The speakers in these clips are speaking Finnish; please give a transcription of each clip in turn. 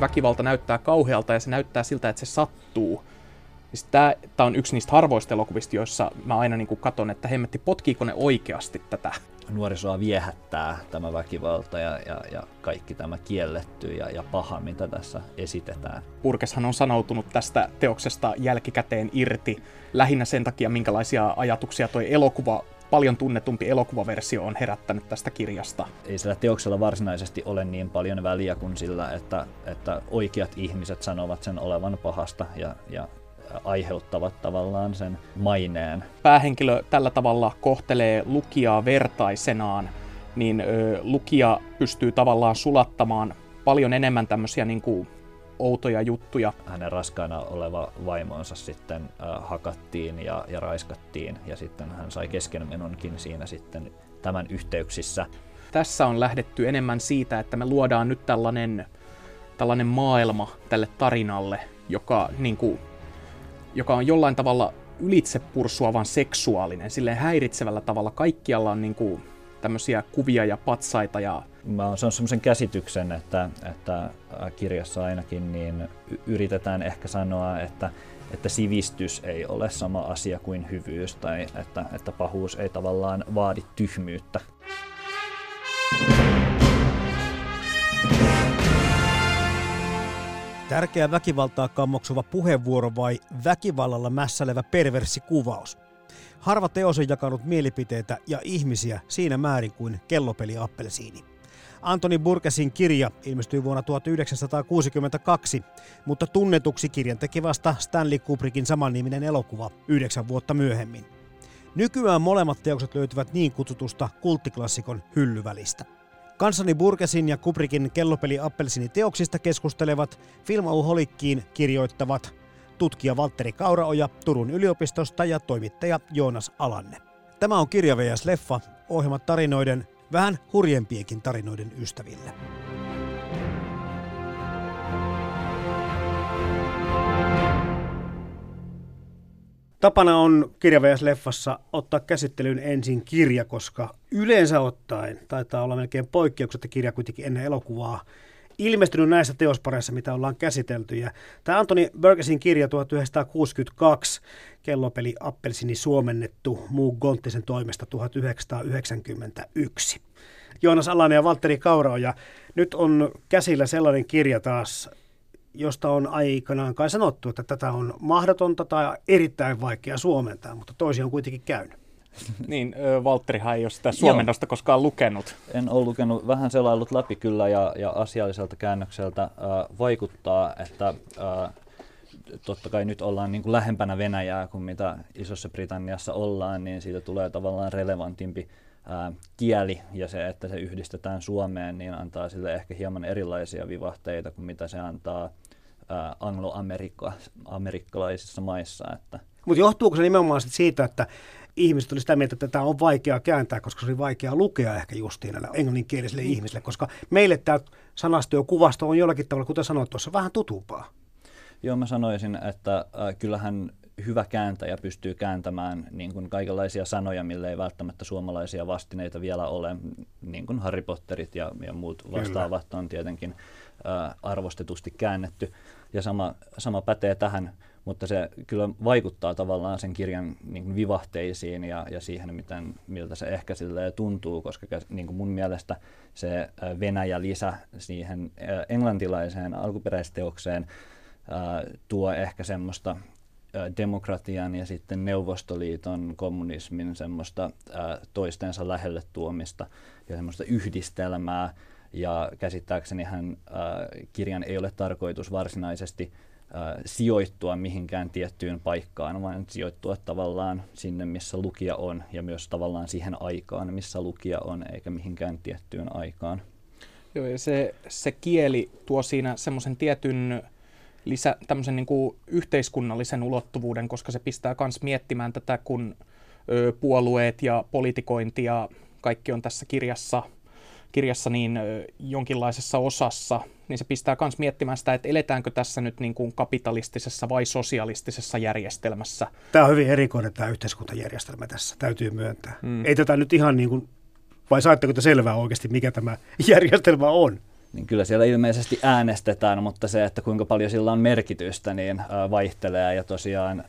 Väkivalta näyttää kauhealta ja se näyttää siltä, että se sattuu. Siis Tämä on yksi niistä harvoista elokuvista, joissa mä aina niin katon, että hemmetti, potkiiko ne oikeasti tätä. Nuorisoa viehättää tämä väkivalta ja, ja, ja kaikki tämä kielletty ja, ja paha, mitä tässä esitetään. Purkeshan on sanoutunut tästä teoksesta jälkikäteen irti lähinnä sen takia, minkälaisia ajatuksia toi elokuva paljon tunnetumpi elokuvaversio on herättänyt tästä kirjasta. Ei sillä teoksella varsinaisesti ole niin paljon väliä kuin sillä, että, että oikeat ihmiset sanovat sen olevan pahasta ja, ja aiheuttavat tavallaan sen maineen. Päähenkilö tällä tavalla kohtelee lukijaa vertaisenaan, niin ö, lukija pystyy tavallaan sulattamaan paljon enemmän tämmöisiä niin kuin outoja juttuja. Hänen raskaana oleva vaimonsa sitten äh, hakattiin ja, ja raiskattiin ja sitten hän sai keskenmenonkin siinä sitten tämän yhteyksissä. Tässä on lähdetty enemmän siitä, että me luodaan nyt tällainen, tällainen maailma tälle tarinalle, joka, niin kuin, joka on jollain tavalla ylitsepursuavan seksuaalinen, silleen häiritsevällä tavalla. Kaikkialla on niin kuin, tämmöisiä kuvia ja patsaita ja mä oon saanut semmoisen käsityksen, että, että kirjassa ainakin niin yritetään ehkä sanoa, että, että sivistys ei ole sama asia kuin hyvyys tai että, että pahuus ei tavallaan vaadi tyhmyyttä. Tärkeä väkivaltaa kammoksuva puheenvuoro vai väkivallalla mässälevä perverssi kuvaus? Harva teos on jakanut mielipiteitä ja ihmisiä siinä määrin kuin kellopeli appelsiini. Antoni Burkesin kirja ilmestyi vuonna 1962, mutta tunnetuksi kirjan teki vasta Stanley Kubrickin samanniminen elokuva yhdeksän vuotta myöhemmin. Nykyään molemmat teokset löytyvät niin kutsutusta kulttiklassikon hyllyvälistä. Kansani Burkesin ja Kubrickin kellopeli Appelsini teoksista keskustelevat Filmauholikkiin kirjoittavat tutkija Valtteri Kauraoja Turun yliopistosta ja toimittaja Joonas Alanne. Tämä on Kirja vs. Leffa, ohjelma tarinoiden vähän hurjempienkin tarinoiden ystäville. Tapana on kirja leffassa ottaa käsittelyyn ensin kirja, koska yleensä ottaen taitaa olla melkein poikkeukset, että kirja kuitenkin ennen elokuvaa ilmestynyt näissä teospareissa, mitä ollaan käsitelty. Ja tämä Antoni Burgessin kirja 1962, kellopeli Appelsini suomennettu muu Gonttisen toimesta 1991. Joonas Alanen ja Valtteri ja Nyt on käsillä sellainen kirja taas, josta on aikanaan kai sanottu, että tätä on mahdotonta tai erittäin vaikea suomentaa, mutta toisia on kuitenkin käynyt. niin, Valtterihan ei ole sitä suomennosta Joo. koskaan lukenut. En ole lukenut, vähän selailut läpi kyllä ja, ja asialliselta käännökseltä äh, vaikuttaa, että äh, totta kai nyt ollaan niin kuin lähempänä Venäjää kuin mitä Isossa Britanniassa ollaan, niin siitä tulee tavallaan relevantimpi ää, kieli ja se, että se yhdistetään Suomeen, niin antaa sille ehkä hieman erilaisia vivahteita kuin mitä se antaa ää, angloamerikkalaisissa maissa. Että. Mutta johtuuko se nimenomaan siitä, että ihmiset oli sitä mieltä, että tämä on vaikea kääntää, koska se oli vaikea lukea ehkä justiin näille englanninkielisille mm. ihmisille, koska meille tämä sanasto ja kuvasto on jollakin tavalla, kuten sanoit tuossa, vähän tutumpaa. Joo, mä sanoisin, että äh, kyllähän hyvä kääntäjä pystyy kääntämään niin kuin kaikenlaisia sanoja, mille ei välttämättä suomalaisia vastineita vielä ole, niin kuin Harry Potterit ja, ja muut vastaavat Kyllä. on tietenkin ä, arvostetusti käännetty. Ja sama, sama pätee tähän, mutta se kyllä vaikuttaa tavallaan sen kirjan niin kuin vivahteisiin ja, ja siihen, miten, miltä se ehkä tuntuu, koska niin kuin mun mielestä se Venäjä-lisä siihen englantilaiseen alkuperäisteokseen tuo ehkä semmoista demokratian ja sitten Neuvostoliiton kommunismin semmoista toistensa lähelle tuomista ja semmoista yhdistelmää. Ja käsittääkseni hän, kirjan ei ole tarkoitus varsinaisesti sijoittua mihinkään tiettyyn paikkaan, vaan sijoittua tavallaan sinne, missä lukija on ja myös tavallaan siihen aikaan, missä lukija on, eikä mihinkään tiettyyn aikaan. Joo, ja se, se kieli tuo siinä semmoisen tietyn lisä, tämmöisen niin kuin yhteiskunnallisen ulottuvuuden, koska se pistää myös miettimään tätä, kun ö, puolueet ja politikointi ja kaikki on tässä kirjassa, kirjassa niin jonkinlaisessa osassa, niin se pistää myös miettimään sitä, että eletäänkö tässä nyt niin kuin kapitalistisessa vai sosialistisessa järjestelmässä. Tämä on hyvin erikoinen tämä yhteiskuntajärjestelmä tässä, täytyy myöntää. Mm. Ei tätä nyt ihan niin kuin, vai saatteko te selvää oikeasti, mikä tämä järjestelmä on? Niin kyllä siellä ilmeisesti äänestetään, mutta se, että kuinka paljon sillä on merkitystä, niin vaihtelee ja tosiaan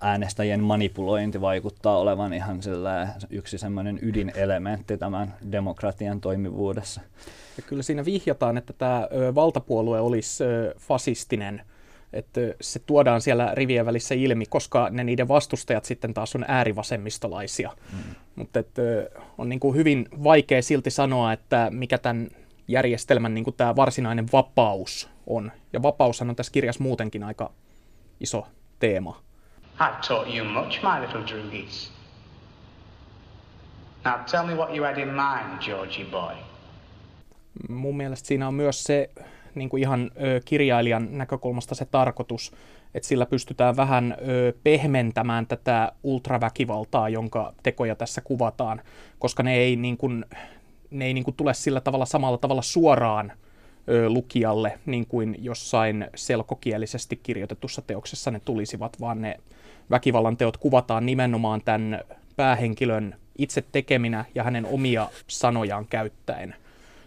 äänestäjien manipulointi vaikuttaa olevan ihan yksi semmoinen ydinelementti tämän demokratian toimivuudessa. Ja kyllä siinä vihjataan, että tämä valtapuolue olisi fasistinen, että se tuodaan siellä rivien välissä ilmi, koska ne niiden vastustajat sitten taas on äärivasemmistolaisia. Mm. Mutta on niin kuin hyvin vaikea silti sanoa, että mikä tämän järjestelmän niin kuin tämä varsinainen vapaus on. Ja vapaushan on tässä kirjassa muutenkin aika iso teema. I've taught you much, my little druggies. Now tell me what you had in mind, Georgie boy. Mun mielestä siinä on myös se niin kuin ihan ö, kirjailijan näkökulmasta se tarkoitus, että sillä pystytään vähän ö, pehmentämään tätä ultraväkivaltaa, jonka tekoja tässä kuvataan, koska ne ei, niin kuin, ne ei niin kuin tule sillä tavalla samalla tavalla suoraan ö, lukijalle, niin kuin jossain selkokielisesti kirjoitetussa teoksessa ne tulisivat, vaan ne väkivallan teot kuvataan nimenomaan tämän päähenkilön itse tekeminä ja hänen omia sanojaan käyttäen.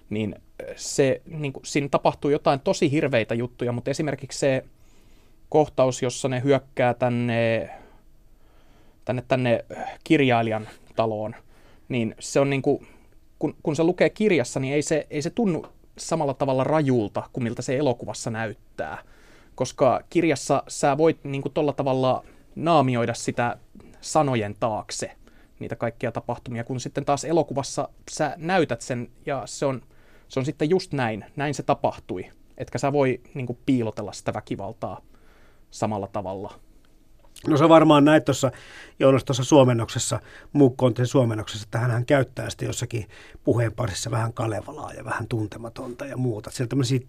Niin se, niin kuin, siinä tapahtuu jotain tosi hirveitä juttuja, mutta esimerkiksi se kohtaus, jossa ne hyökkää tänne, tänne, tänne kirjailijan taloon, niin se on niin kuin, kun, kun se lukee kirjassa, niin ei se, ei se tunnu samalla tavalla rajulta kuin miltä se elokuvassa näyttää. Koska kirjassa sä voit niin kuin tavalla naamioida sitä sanojen taakse niitä kaikkia tapahtumia, kun sitten taas elokuvassa sä näytät sen ja se on, se on sitten just näin, näin se tapahtui. Etkä sä voi niin piilotella sitä väkivaltaa samalla tavalla. No se varmaan näin tuossa Joonas tuossa suomennoksessa, Muukkonten suomennoksessa, että hän käyttää sitten jossakin puheen parissa vähän Kalevalaa ja vähän tuntematonta ja muuta. Siellä tämmöisiä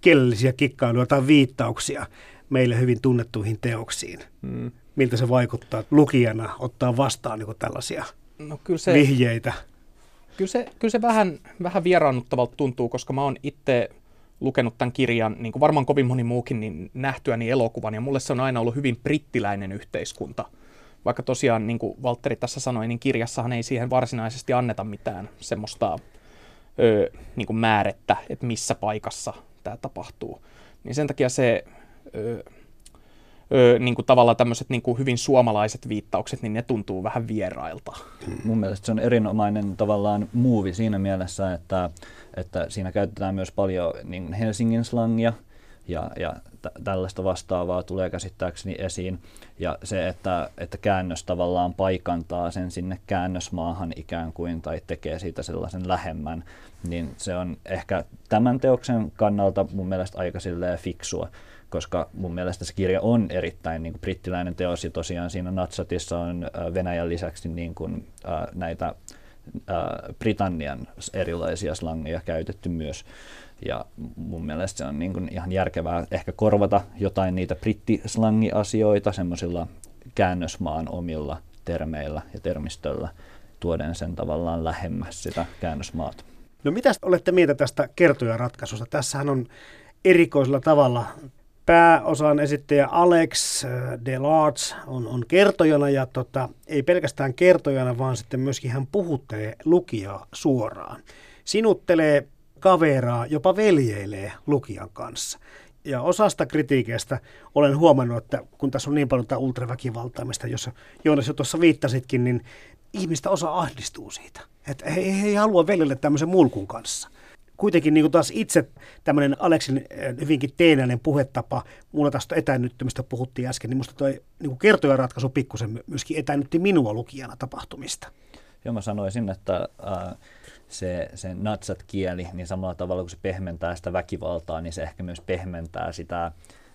kielellisiä kikkailuja tai viittauksia meille hyvin tunnettuihin teoksiin. Mm. Miltä se vaikuttaa lukijana ottaa vastaan niin tällaisia no, kyllä se, vihjeitä? Kyllä se, kyllä se vähän, vähän vieraannuttavalta tuntuu, koska mä oon itse lukenut tämän kirjan, niin kuin varmaan kovin moni muukin, niin nähtyäni elokuvan, ja mulle se on aina ollut hyvin brittiläinen yhteiskunta. Vaikka tosiaan, niin kuin Valtteri tässä sanoi, niin kirjassahan ei siihen varsinaisesti anneta mitään semmoista ö, niin kuin määrettä, että missä paikassa tämä tapahtuu. Niin sen takia se ö, ö, niin kuin tavallaan tämmöiset niin kuin hyvin suomalaiset viittaukset, niin ne tuntuu vähän vierailta. Mun mielestä se on erinomainen tavallaan muuvi siinä mielessä, että, että siinä käytetään myös paljon niin Helsingin slangia, ja, ja t- tällaista vastaavaa tulee käsittääkseni esiin. Ja se, että, että käännös tavallaan paikantaa sen sinne käännösmaahan ikään kuin tai tekee siitä sellaisen lähemmän, niin se on ehkä tämän teoksen kannalta mun mielestä aika fiksua koska mun mielestä se kirja on erittäin niin kuin brittiläinen teos ja tosiaan siinä Natsatissa on Venäjän lisäksi niin kuin, näitä Britannian erilaisia slangeja käytetty myös. Ja mun mielestä se on niin kuin ihan järkevää ehkä korvata jotain niitä brittislangiasioita semmoisilla käännösmaan omilla termeillä ja termistöllä tuoden sen tavallaan lähemmäs sitä käännösmaata. No mitä olette mieltä tästä kertoja ratkaisusta? Tässähän on erikoisella tavalla pääosan esittäjä Alex äh, Delarge on, on kertojana ja tota, ei pelkästään kertojana, vaan sitten myöskin hän puhuttelee lukijaa suoraan. Sinuttelee kaveraa, jopa veljeilee lukijan kanssa. Ja osasta kritiikeistä olen huomannut, että kun tässä on niin paljon tätä ultraväkivaltaamista, jossa Joonas jo tuossa viittasitkin, niin ihmistä osa ahdistuu siitä. Että he, he ei halua veljelle tämmöisen mulkun kanssa kuitenkin niin kuin taas itse tämmöinen Aleksin eh, hyvinkin teenäinen puhetapa, mulla tästä etänyttymistä puhuttiin äsken, niin musta toi niin kertoja ratkaisu pikkusen myöskin etänytti minua lukijana tapahtumista. Joo, mä sanoisin, että äh, se, se natsat-kieli, niin samalla tavalla kuin se pehmentää sitä väkivaltaa, niin se ehkä myös pehmentää sitä,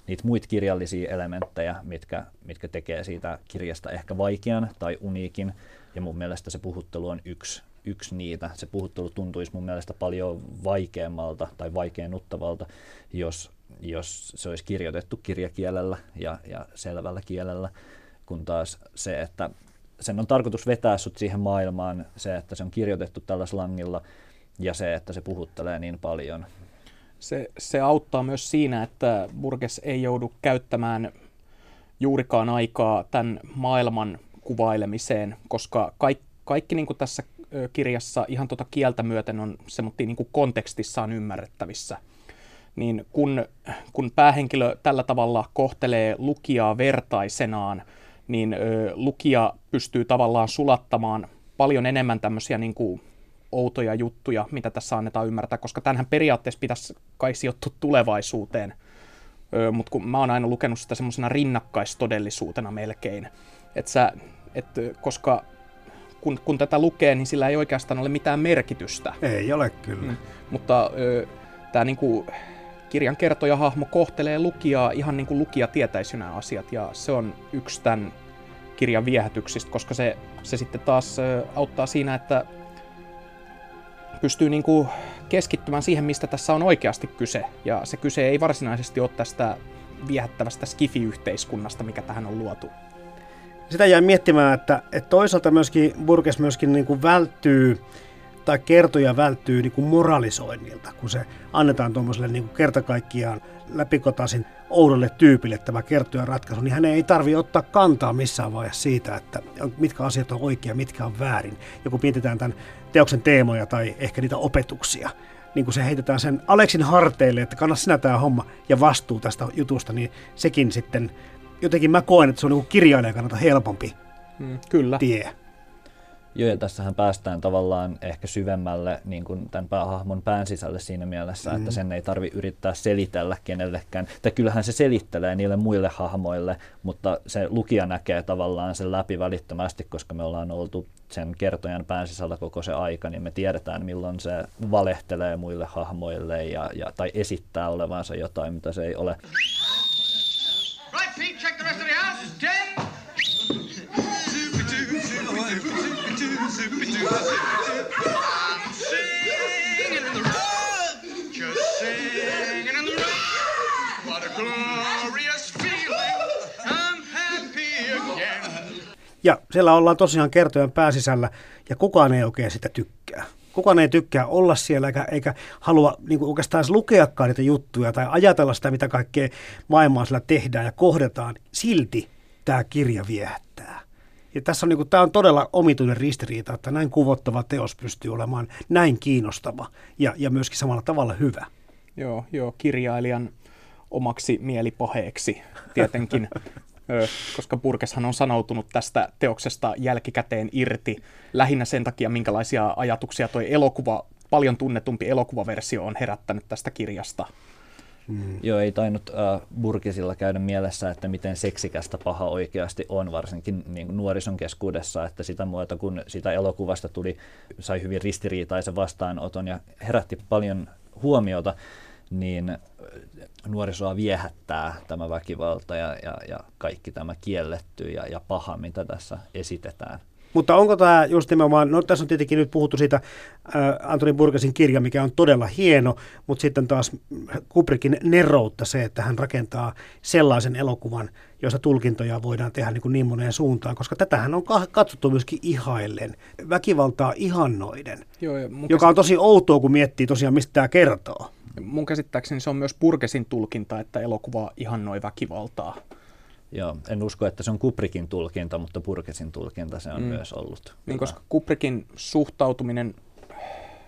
niitä muita kirjallisia elementtejä, mitkä, mitkä tekee siitä kirjasta ehkä vaikean tai uniikin. Ja mun mielestä se puhuttelu on yksi yksi niitä. Se puhuttelu tuntuisi mun mielestä paljon vaikeammalta tai vaikeennuttavalta, jos, jos se olisi kirjoitettu kirjakielellä ja, ja selvällä kielellä, kun taas se, että sen on tarkoitus vetää sut siihen maailmaan, se, että se on kirjoitettu tällä slangilla ja se, että se puhuttelee niin paljon. Se, se auttaa myös siinä, että Burgess ei joudu käyttämään juurikaan aikaa tämän maailman kuvailemiseen, koska kaikki, kaikki niin kuin tässä kirjassa ihan tuota kieltä myöten on semmoinen niin kontekstissaan ymmärrettävissä. Niin kun, kun päähenkilö tällä tavalla kohtelee lukijaa vertaisenaan, niin ö, lukija pystyy tavallaan sulattamaan paljon enemmän tämmöisiä niin kuin outoja juttuja, mitä tässä annetaan ymmärtää, koska tämähän periaatteessa pitäisi kai sijoittua tulevaisuuteen, mutta kun mä oon aina lukenut sitä semmoisena rinnakkaistodellisuutena melkein, että sä, et, koska kun, kun tätä lukee, niin sillä ei oikeastaan ole mitään merkitystä. Ei ole kyllä. Mm, mutta tämä niinku, kirjan kertojahahmo kohtelee lukijaa ihan niin kuin lukija tietäisi nämä asiat, ja se on yksi tämän kirjan viehätyksistä, koska se, se sitten taas auttaa siinä, että pystyy niin kuin keskittymään siihen, mistä tässä on oikeasti kyse. Ja se kyse ei varsinaisesti ole tästä viehättävästä skifi-yhteiskunnasta, mikä tähän on luotu. Sitä jää miettimään, että, että toisaalta myöskin Burgess myöskin niin kuin välttyy tai kertoja välttyy niin kuin moralisoinnilta, kun se annetaan tuommoiselle niin kuin kertakaikkijaan läpikotaisin oudolle tyypille tämä kertoja ratkaisu, niin hänen ei tarvi ottaa kantaa missään vaiheessa siitä, että mitkä asiat on oikea, mitkä on väärin. Ja kun mietitään tämän teoksen teemoja tai ehkä niitä opetuksia, niin kun se heitetään sen Aleksin harteille, että kannat sinä tämä homma ja vastuu tästä jutusta, niin sekin sitten, jotenkin mä koen, että se on niin kirjailijan kannalta helpompi mm, kyllä. tie. Joo, ja tässähän päästään tavallaan ehkä syvemmälle niin kuin tämän päähahmon pään sisälle siinä mielessä, mm. että sen ei tarvi yrittää selitellä kenellekään. Tai kyllähän se selittelee niille muille hahmoille, mutta se lukija näkee tavallaan sen läpi välittömästi, koska me ollaan oltu sen kertojan pään sisällä koko se aika, niin me tiedetään milloin se valehtelee muille hahmoille ja, ja, tai esittää olevansa jotain, mitä se ei ole. Pete, check the rest of the house. Ten, Ja siellä ollaan tosiaan kertojen pääsisällä ja kukaan ei oikein sitä tykkää. Kukaan ei tykkää olla siellä eikä, eikä halua niin kuin oikeastaan edes lukeakaan niitä juttuja tai ajatella sitä, mitä kaikkea maailmaa siellä tehdään ja kohdetaan. Silti tämä kirja viehättää. Ja tässä on, niin kuin, tämä on todella omituinen ristiriita, että näin kuvottava teos pystyy olemaan näin kiinnostava ja, ja myöskin samalla tavalla hyvä. Joo, joo, kirjailijan omaksi mielipaheeksi tietenkin, koska Burkeshan on sanoutunut tästä teoksesta jälkikäteen irti lähinnä sen takia, minkälaisia ajatuksia tuo elokuva, paljon tunnetumpi elokuvaversio on herättänyt tästä kirjasta. Mm. Joo, ei tainnut äh, Burkisilla käydä mielessä, että miten seksikästä paha oikeasti on, varsinkin niin nuorison keskuudessa, että sitä muuta kun sitä elokuvasta tuli, sai hyvin ristiriitaisen vastaanoton ja herätti paljon huomiota, niin nuorisoa viehättää tämä väkivalta ja, ja, ja kaikki tämä kielletty ja, ja paha, mitä tässä esitetään. Mutta onko tämä just nimenomaan, no tässä on tietenkin nyt puhuttu siitä äh, Antoni Burgesin kirja, mikä on todella hieno, mutta sitten taas Kubrickin neroutta se, että hän rakentaa sellaisen elokuvan, jossa tulkintoja voidaan tehdä niin, kuin niin moneen suuntaan, koska tätähän on katsottu myöskin ihaillen, väkivaltaa ihannoiden, Joo, joka on tosi outoa, kun miettii tosiaan, mistä tämä kertoo. Mun käsittääkseni se on myös Burgesin tulkinta, että elokuva ihannoi väkivaltaa. Joo, en usko, että se on Kubrikin tulkinta, mutta Burgesin tulkinta se on mm. myös ollut. Niin, koska Kubrikin suhtautuminen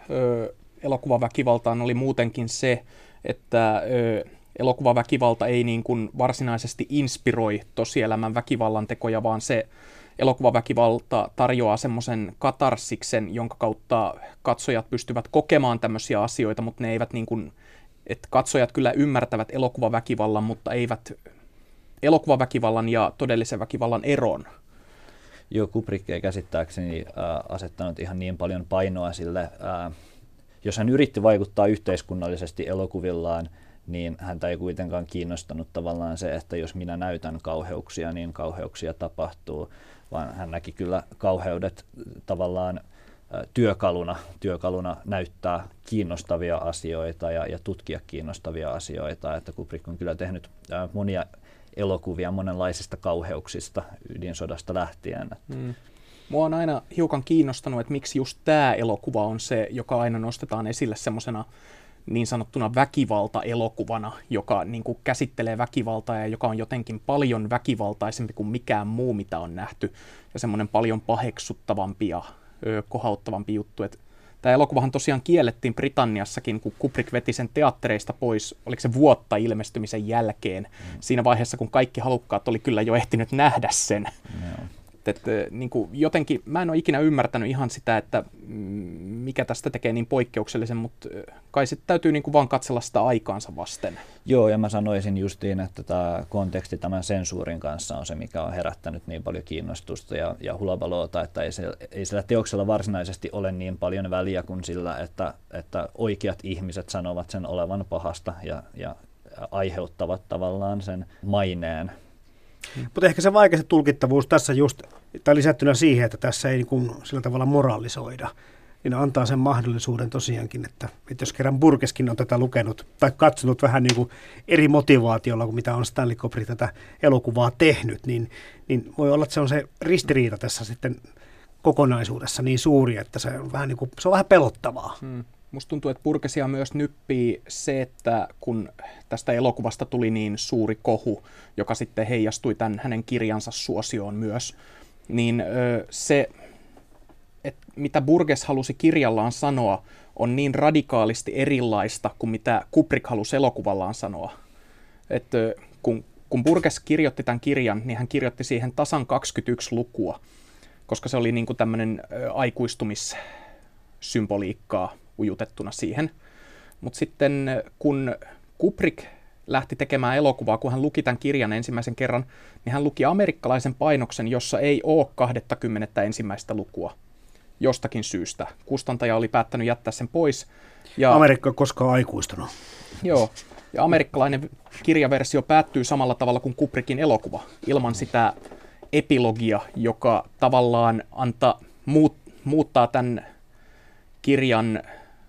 ö, elokuvaväkivaltaan oli muutenkin se, että ö, elokuvaväkivalta ei niin kuin varsinaisesti inspiroi tosielämän väkivallan tekoja, vaan se elokuvaväkivalta tarjoaa semmoisen katarsiksen, jonka kautta katsojat pystyvät kokemaan tämmöisiä asioita, mutta ne eivät niin kuin, että katsojat kyllä ymmärtävät elokuvaväkivallan, mutta eivät elokuvaväkivallan ja todellisen väkivallan eron. Joo, Kubrick ei käsittääkseni äh, asettanut ihan niin paljon painoa sille. Äh, jos hän yritti vaikuttaa yhteiskunnallisesti elokuvillaan, niin häntä ei kuitenkaan kiinnostanut tavallaan se, että jos minä näytän kauheuksia, niin kauheuksia tapahtuu, vaan hän näki kyllä kauheudet tavallaan työkaluna, työkaluna näyttää kiinnostavia asioita ja, ja tutkia kiinnostavia asioita. Että Kubrick on kyllä tehnyt monia elokuvia monenlaisista kauheuksista ydinsodasta lähtien. Mm. Mua on aina hiukan kiinnostanut, että miksi just tämä elokuva on se, joka aina nostetaan esille semmoisena niin sanottuna väkivalta-elokuvana, joka niin kuin käsittelee väkivaltaa ja joka on jotenkin paljon väkivaltaisempi kuin mikään muu, mitä on nähty, ja semmoinen paljon paheksuttavampi ja ö, kohauttavampi juttu. Et tämä elokuvahan tosiaan kiellettiin Britanniassakin, kun Kubrick veti sen teattereista pois, oliko se vuotta ilmestymisen jälkeen, mm. siinä vaiheessa, kun kaikki halukkaat oli kyllä jo ehtinyt nähdä sen. Mm. Että, niin kuin jotenkin, mä en ole ikinä ymmärtänyt ihan sitä, että mikä tästä tekee niin poikkeuksellisen, mutta kai sitten täytyy niin kuin vaan katsella sitä aikaansa vasten. Joo, ja mä sanoisin justiin, että tämä konteksti tämän sensuurin kanssa on se, mikä on herättänyt niin paljon kiinnostusta ja, ja hulabaloota, että ei, se, ei sillä teoksella varsinaisesti ole niin paljon väliä kuin sillä, että, että oikeat ihmiset sanovat sen olevan pahasta ja, ja aiheuttavat tavallaan sen maineen mutta ehkä se vaikea tulkittavuus tässä just, tai lisättynä siihen, että tässä ei niin kuin sillä tavalla moralisoida, niin antaa sen mahdollisuuden tosiaankin, että, että jos kerran Burkeskin on tätä lukenut tai katsonut vähän niin kuin eri motivaatiolla kuin mitä on Stanley Kubrick tätä elokuvaa tehnyt, niin, niin voi olla, että se on se ristiriita tässä sitten kokonaisuudessa niin suuri, että se on vähän, niin kuin, se on vähän pelottavaa. Hmm. Musta tuntuu, että Purkesia myös nyppii se, että kun tästä elokuvasta tuli niin suuri kohu, joka sitten heijastui tämän hänen kirjansa suosioon myös, niin se, että mitä Burgess halusi kirjallaan sanoa, on niin radikaalisti erilaista kuin mitä Kubrick halusi elokuvallaan sanoa. Että kun, kun Burgess kirjoitti tämän kirjan, niin hän kirjoitti siihen tasan 21 lukua, koska se oli niin kuin tämmöinen aikuistumissymboliikkaa ujutettuna siihen. Mutta sitten kun Kubrick lähti tekemään elokuvaa, kun hän luki tämän kirjan ensimmäisen kerran, niin hän luki amerikkalaisen painoksen, jossa ei ole 20 ensimmäistä lukua jostakin syystä. Kustantaja oli päättänyt jättää sen pois. Ja, Amerikka koskaan aikuistunut. Joo, ja amerikkalainen kirjaversio päättyy samalla tavalla kuin Kubrickin elokuva, ilman sitä epilogia, joka tavallaan antaa, muut, muuttaa tämän kirjan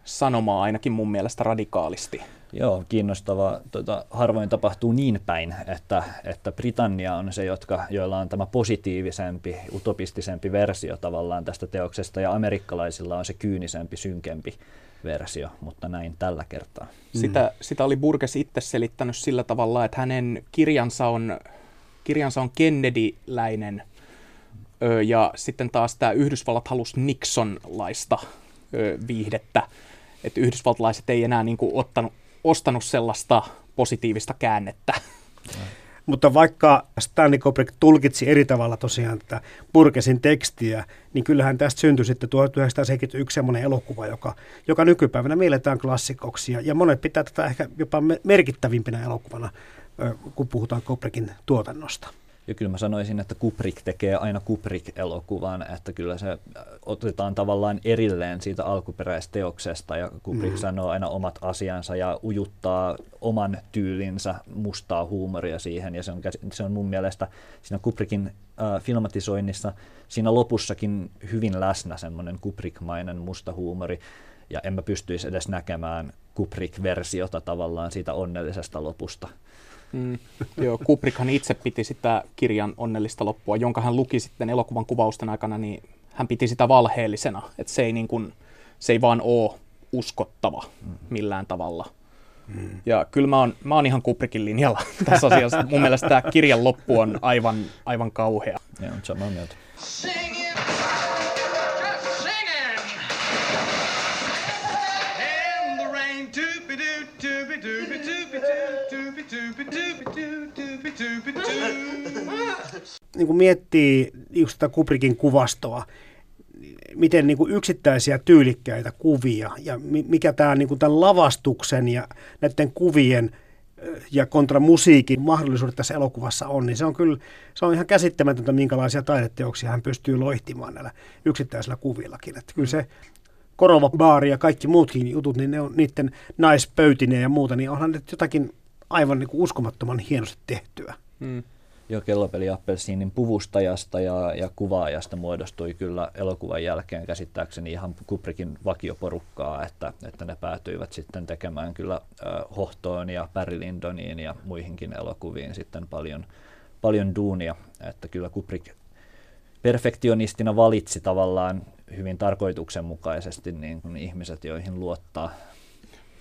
sanomaa ainakin mun mielestä radikaalisti. Joo, kiinnostavaa. Tota, harvoin tapahtuu niin päin, että, että Britannia on se, jotka, joilla on tämä positiivisempi, utopistisempi versio tavallaan tästä teoksesta, ja amerikkalaisilla on se kyynisempi, synkempi versio, mutta näin tällä kertaa. Sitä, mm. sitä oli Burgess itse selittänyt sillä tavalla, että hänen kirjansa on, kirjansa on Kennedy-läinen, ja sitten taas tämä Yhdysvallat halusi Nixon-laista viihdettä, että yhdysvaltalaiset ei enää niin kuin ottanut, ostanut sellaista positiivista käännettä. Mutta vaikka Stanley Kubrick tulkitsi eri tavalla tosiaan tätä Burkesin tekstiä, niin kyllähän tästä syntyi sitten 1971 semmoinen elokuva, joka, joka nykypäivänä mielletään klassikoksi. Ja monet pitää tätä ehkä jopa merkittävimpinä elokuvana, kun puhutaan Kubrickin tuotannosta. Ja kyllä mä sanoisin, että Kubrick tekee aina Kubrick-elokuvan, että kyllä se äh, otetaan tavallaan erilleen siitä alkuperäisteoksesta ja Kubrick mm. sanoo aina omat asiansa ja ujuttaa oman tyylinsä mustaa huumoria siihen ja se on, se on mun mielestä siinä Kubrickin äh, filmatisoinnissa siinä lopussakin hyvin läsnä semmoinen Kubrickmainen musta huumori ja en mä pystyisi edes näkemään Kubrick-versiota tavallaan siitä onnellisesta lopusta. Mm, joo, Kubrickhan itse piti sitä kirjan onnellista loppua, jonka hän luki sitten elokuvan kuvausten aikana, niin hän piti sitä valheellisena, että se ei, niin kuin, se ei vaan ole uskottava millään tavalla. Mm. Ja kyllä mä oon, mä oon ihan Kubrickin linjalla tässä asiassa. Mun mielestä tämä kirjan loppu on aivan, aivan kauhea. Joo, samaa mieltä. Niin miettii just tätä Kubrickin kuvastoa, miten niin kuin yksittäisiä tyylikkäitä kuvia ja mikä tämä niin kuin tämän lavastuksen ja näiden kuvien ja kontra musiikin mahdollisuudet tässä elokuvassa on, niin se on kyllä se on ihan käsittämätöntä, minkälaisia taideteoksia hän pystyy loihtimaan näillä yksittäisillä kuvillakin. Että kyllä se Korova baari ja kaikki muutkin jutut, niin ne on niiden naispöytineen ja muuta, niin onhan nyt jotakin aivan niin kuin uskomattoman hienosti tehtyä. Mm. Jo kellopeli Appelsiinin puvustajasta ja, ja kuvaajasta muodostui kyllä elokuvan jälkeen käsittääkseni ihan Kubrickin vakioporukkaa, että, että ne päätyivät sitten tekemään kyllä äh, Hohtoon ja Barry Lindoniin ja muihinkin elokuviin sitten paljon, paljon duunia, että kyllä Kubrick perfektionistina valitsi tavallaan hyvin tarkoituksenmukaisesti niin kuin ihmiset, joihin luottaa.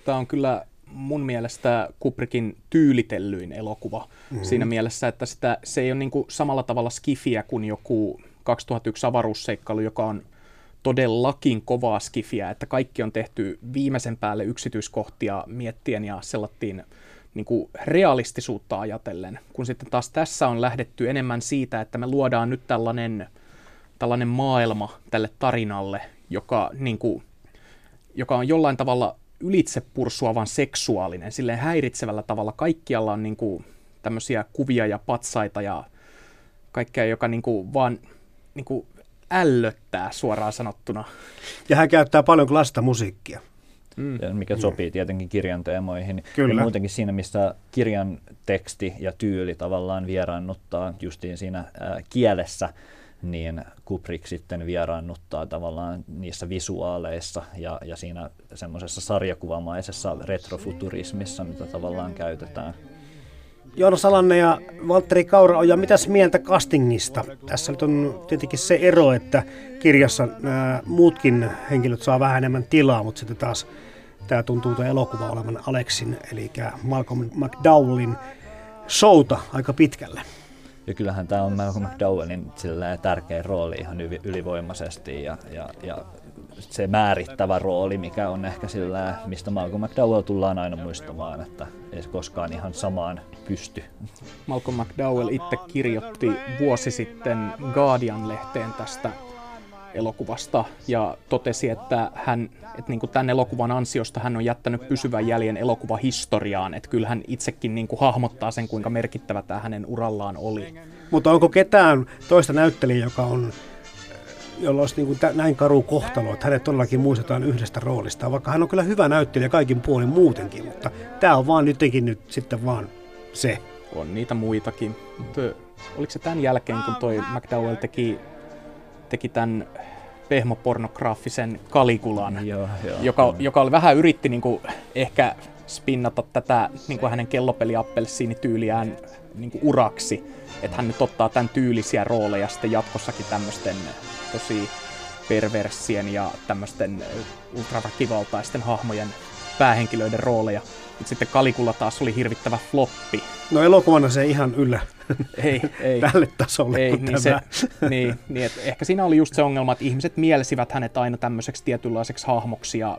Tämä on kyllä mun mielestä Kubrickin tyylitellyin elokuva. Mm-hmm. siinä mielessä, että sitä, se ei ole niin kuin samalla tavalla skifiä kuin joku 2001 avaruusseikkailu, joka on todellakin kovaa skifiä, että kaikki on tehty viimeisen päälle yksityiskohtia miettien ja sellattiin niin kuin realistisuutta ajatellen, kun sitten taas tässä on lähdetty enemmän siitä, että me luodaan nyt tällainen, tällainen maailma tälle tarinalle, joka, niin kuin, joka on jollain tavalla ylitsepursuavan seksuaalinen, silleen häiritsevällä tavalla. Kaikkialla on niin kuin, tämmöisiä kuvia ja patsaita ja kaikkea, joka niin kuin, vaan niin kuin, ällöttää suoraan sanottuna. Ja hän käyttää paljon klassista musiikkia. Mm. mikä sopii tietenkin kirjan teemoihin. Kyllä. Ja muutenkin siinä, missä kirjan teksti ja tyyli tavallaan vieraannuttaa justiin siinä ää, kielessä, niin Kubrick sitten vieraannuttaa tavallaan niissä visuaaleissa ja, ja siinä semmoisessa sarjakuvamaisessa retrofuturismissa, mitä tavallaan käytetään. Joona Salanne ja Valtteri Kaura ja mitäs mieltä castingista? Tässä nyt on tietenkin se ero, että kirjassa nämä muutkin henkilöt saa vähän enemmän tilaa, mutta sitten taas tämä tuntuu tuo elokuva olevan Alexin, eli Malcolm McDowellin showta aika pitkälle. Ja kyllähän tämä on Malcolm McDowellin tärkeä rooli ihan ylivoimaisesti ja, ja, ja se määrittävä rooli, mikä on ehkä sillä, mistä Malcolm McDowell tullaan aina muistamaan, että ei se koskaan ihan samaan pysty. Malcolm McDowell itse kirjoitti vuosi sitten Guardian-lehteen tästä elokuvasta ja totesi, että, hän, että niin kuin tämän elokuvan ansiosta hän on jättänyt pysyvän jäljen elokuvahistoriaan, että kyllä hän itsekin niin kuin hahmottaa sen, kuinka merkittävä tämä hänen urallaan oli. Mutta onko ketään toista näyttelijää, joka on jolla olisi niin kuin näin karu kohtalo, että hänet todellakin muistetaan yhdestä roolista, vaikka hän on kyllä hyvä näyttelijä kaikin puolin muutenkin, mutta tämä on vaan nytkin nyt sitten vaan se. On niitä muitakin. Mutta oliko se tämän jälkeen, kun toi McDowell teki teki tämän pehmopornograafisen Kalikulan, joo, joo, joka, joo. joka oli vähän yritti niin kuin, ehkä spinnata tätä niin kuin hänen kellopeliappelsiinityyliään niin kuin uraksi, että hän nyt ottaa tämän tyylisiä rooleja sitten jatkossakin tämmöisten tosi perversien ja tämmöisten ultraväkivaltaisten hahmojen päähenkilöiden rooleja. Mutta sitten Kalikulla taas oli hirvittävä floppi. No elokuvana se ihan yllä. Ei, ei, tälle tasolle ei, niin, se, niin, niin että ehkä siinä oli just se ongelma, että ihmiset mielsivät hänet aina tämmöiseksi tietynlaiseksi hahmoksi ja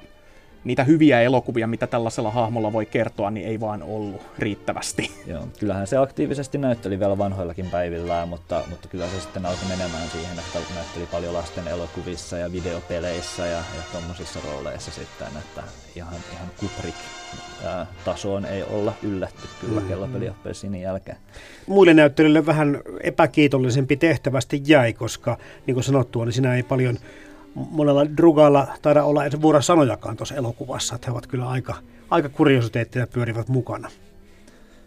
niitä hyviä elokuvia, mitä tällaisella hahmolla voi kertoa, niin ei vaan ollut riittävästi. Joo, kyllähän se aktiivisesti näytteli vielä vanhoillakin päivillään, mutta, mutta kyllä se sitten alkoi menemään siihen, että näytteli paljon lasten elokuvissa ja videopeleissä ja, ja tuommoisissa rooleissa sitten, että ihan, ihan Kubrick tasoon ei olla yllätty kyllä mm. kellopeliappelsiinin jälkeen. Muille näyttelijöille vähän epäkiitollisempi tehtävästi jäi, koska niin kuin sanottua, niin siinä ei paljon monella drugalla taida olla edes sanojakaan tuossa elokuvassa, että he ovat kyllä aika, aika kuriositeetteja pyörivät mukana.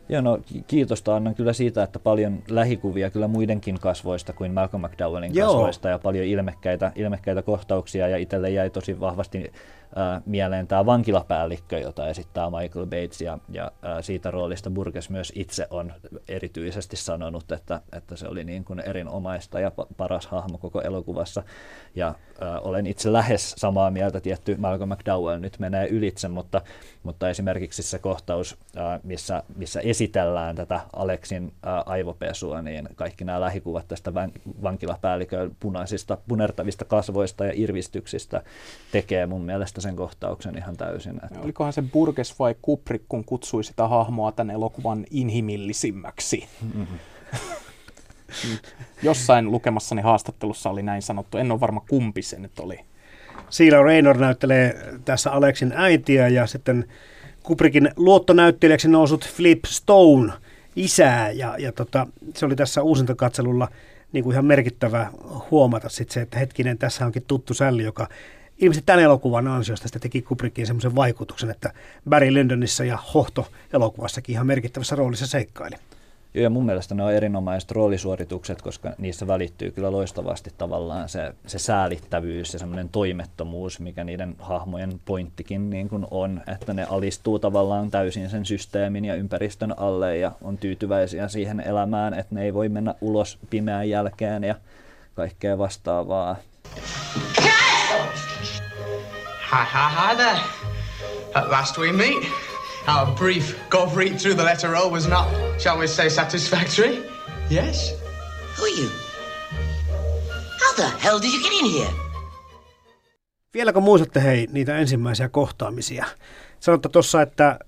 Joo, no kiitosta annan kyllä siitä, että paljon lähikuvia kyllä muidenkin kasvoista kuin Malcolm McDowellin Joo. kasvoista ja paljon ilmekkäitä, ilmekkäitä kohtauksia ja itselle jäi tosi vahvasti äh, mieleen tämä vankilapäällikkö, jota esittää Michael Bates, ja, ja äh, siitä roolista Burgess myös itse on erityisesti sanonut, että, että se oli niin kuin erinomaista ja paras hahmo koko elokuvassa. Ja äh, olen itse lähes samaa mieltä, tietty Malcolm McDowell nyt menee ylitse, mutta, mutta esimerkiksi se kohtaus, äh, missä, missä esitellään tätä Aleksin aivopesua, niin kaikki nämä lähikuvat tästä vankilapäällikön punaisista, punertavista kasvoista ja irvistyksistä tekee mun mielestä sen kohtauksen ihan täysin. Että... Olikohan se Burgess vai Kubrick, kun kutsui sitä hahmoa tämän elokuvan inhimillisimmäksi? Mm-hmm. Jossain lukemassani haastattelussa oli näin sanottu, en ole varma kumpi se nyt oli. Siila Raynor näyttelee tässä Alexin äitiä ja sitten Kubrickin luottonäyttelijäksi nousut Flip Stone isää ja, ja tota, se oli tässä uusintakatselulla niin kuin ihan merkittävä huomata sit se, että hetkinen, tässä onkin tuttu sälli, joka ilmeisesti tämän elokuvan ansiosta sitä teki Kubrickiin semmoisen vaikutuksen, että Barry Lyndonissa ja Hohto elokuvassakin ihan merkittävässä roolissa seikkaili. Joo, ja mun mielestä ne on erinomaiset roolisuoritukset, koska niissä välittyy kyllä loistavasti tavallaan se, se säälittävyys ja semmoinen toimettomuus, mikä niiden hahmojen pointtikin niin kuin on, että ne alistuu tavallaan täysin sen systeemin ja ympäristön alle ja on tyytyväisiä siihen elämään, että ne ei voi mennä ulos pimeän jälkeen ja kaikkea vastaavaa. Hi, hi, hi there. At last we meet. Our brief golf read through the letter O was not, shall we say, satisfactory. Yes? Who are you? How the hell did you get in here? Vieläkö muistatte hei niitä ensimmäisiä kohtaamisia? Sanotte tuossa, että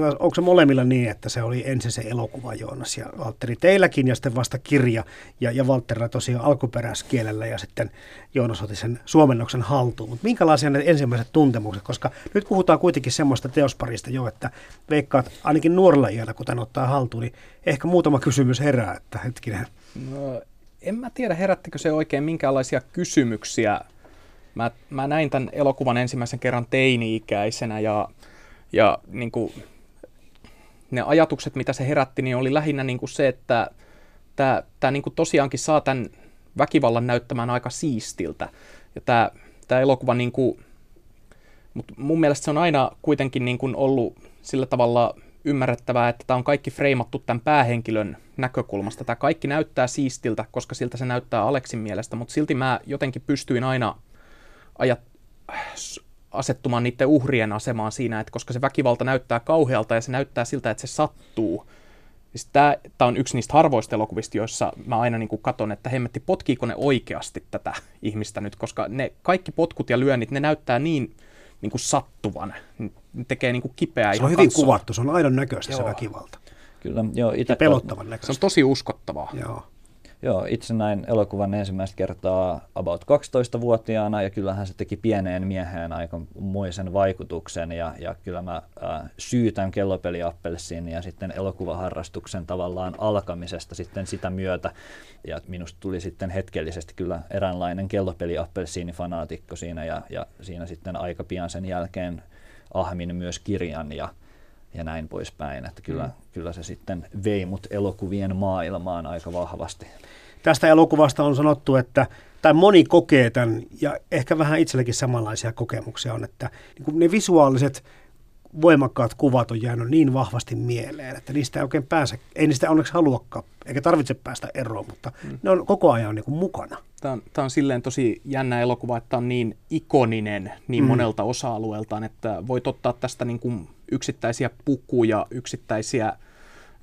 onko se molemmilla niin, että se oli ensin se elokuva Joonas ja Valtteri teilläkin ja sitten vasta kirja ja, ja Valtterilla tosiaan alkuperäiskielellä ja sitten Joonas otti sen suomennoksen haltuun. Mutta minkälaisia ne ensimmäiset tuntemukset, koska nyt puhutaan kuitenkin semmoista teosparista jo, että veikkaat ainakin nuorella iällä, kun tämän ottaa haltuun, niin ehkä muutama kysymys herää, että hetkinen. No, en mä tiedä, herättikö se oikein minkälaisia kysymyksiä. Mä, mä näin tämän elokuvan ensimmäisen kerran teini-ikäisenä ja, ja niin kuin ne ajatukset, mitä se herätti, niin oli lähinnä niin kuin se, että tämä, tämä niin kuin tosiaankin saa tämän väkivallan näyttämään aika siistiltä. Ja tämä, tämä elokuva, niin kuin, mutta mun mielestä se on aina kuitenkin niin kuin ollut sillä tavalla ymmärrettävää, että tämä on kaikki freimattu tämän päähenkilön näkökulmasta. Tämä kaikki näyttää siistiltä, koska siltä se näyttää Aleksin mielestä, mutta silti mä jotenkin pystyin aina ajat, asettumaan niiden uhrien asemaan siinä, että koska se väkivalta näyttää kauhealta ja se näyttää siltä, että se sattuu. Siis tämä, tämä on yksi niistä harvoista elokuvista, joissa mä aina niin kuin katon, että hemmetti, potkiiko ne oikeasti tätä ihmistä nyt, koska ne kaikki potkut ja lyönnit, ne näyttää niin, niin kuin sattuvan. Ne tekee niin kuin kipeää Se on hyvin katsoa. kuvattu, se on aidon näköistä Joo. se väkivalta. Kyllä, joo, ja pelottavan näköistä. Se on tosi uskottavaa. Joo. Joo, itse näin elokuvan ensimmäistä kertaa about 12-vuotiaana ja kyllähän se teki pieneen mieheen aika muisen vaikutuksen ja, ja kyllä mä äh, syytän kellopeliappelsiin ja sitten elokuvaharrastuksen tavallaan alkamisesta sitten sitä myötä. Ja minusta tuli sitten hetkellisesti kyllä eräänlainen kellopeliappelsiini-fanaatikko siinä ja, ja siinä sitten aika pian sen jälkeen ahmin myös kirjan ja ja näin poispäin. Että kyllä, mm. kyllä se sitten vei mut elokuvien maailmaan aika vahvasti. Tästä elokuvasta on sanottu, että tai moni kokee tämän, ja ehkä vähän itsellekin samanlaisia kokemuksia on, että niin ne visuaaliset voimakkaat kuvat on jäänyt niin vahvasti mieleen, että niistä ei oikein pääse, ei niistä onneksi haluakaan, eikä tarvitse päästä eroon, mutta mm. ne on koko ajan niin kuin mukana. Tämä on, tämä on silleen tosi jännä elokuva, että on niin ikoninen niin mm. monelta osa-alueeltaan, että voit ottaa tästä niin kuin yksittäisiä pukuja, yksittäisiä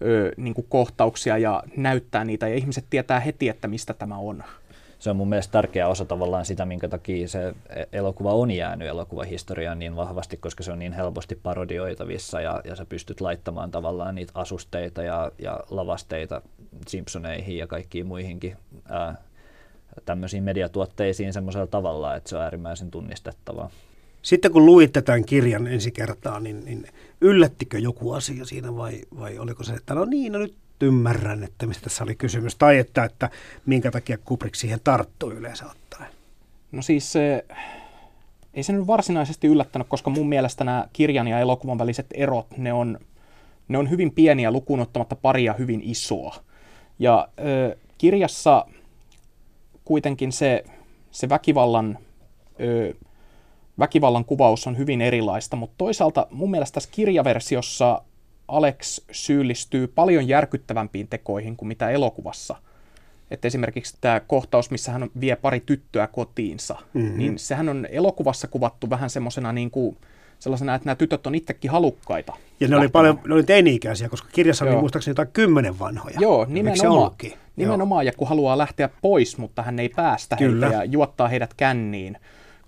ö, niin kuin kohtauksia ja näyttää niitä, ja ihmiset tietää heti, että mistä tämä on. Se on mun mielestä tärkeä osa tavallaan sitä, minkä takia se elokuva on jäänyt elokuvahistoriaan niin vahvasti, koska se on niin helposti parodioitavissa ja, ja sä pystyt laittamaan tavallaan niitä asusteita ja, ja lavasteita Simpsoneihin ja kaikkiin muihinkin ää, tämmöisiin mediatuotteisiin semmoisella tavalla, että se on äärimmäisen tunnistettavaa. Sitten kun luitte tämän kirjan ensi kertaa, niin, niin yllättikö joku asia siinä vai, vai oliko se, että no niin, no nyt ymmärrän, että mistä tässä oli kysymys, tai että, että minkä takia Kubrick siihen tarttui yleensä ottaen? No siis se, ei se nyt varsinaisesti yllättänyt, koska mun mielestä nämä kirjan ja elokuvan väliset erot, ne on, ne on hyvin pieniä lukuun ottamatta paria hyvin isoa. Ja ö, kirjassa kuitenkin se, se väkivallan ö, väkivallan kuvaus on hyvin erilaista, mutta toisaalta mun mielestä tässä kirjaversiossa Alex syyllistyy paljon järkyttävämpiin tekoihin kuin mitä elokuvassa. Että esimerkiksi tämä kohtaus, missä hän vie pari tyttöä kotiinsa, mm-hmm. niin sehän on elokuvassa kuvattu vähän semmoisena niin kuin, sellaisena, että nämä tytöt on itsekin halukkaita. Ja ne oli paljon, ne oli teini-ikäisiä, koska kirjassa Joo. oli muistaakseni jotain kymmenen vanhoja. Joo, nimenomaan. Nimenomaan, ja kun haluaa lähteä pois, mutta hän ei päästä Kyllä. heitä ja juottaa heidät känniin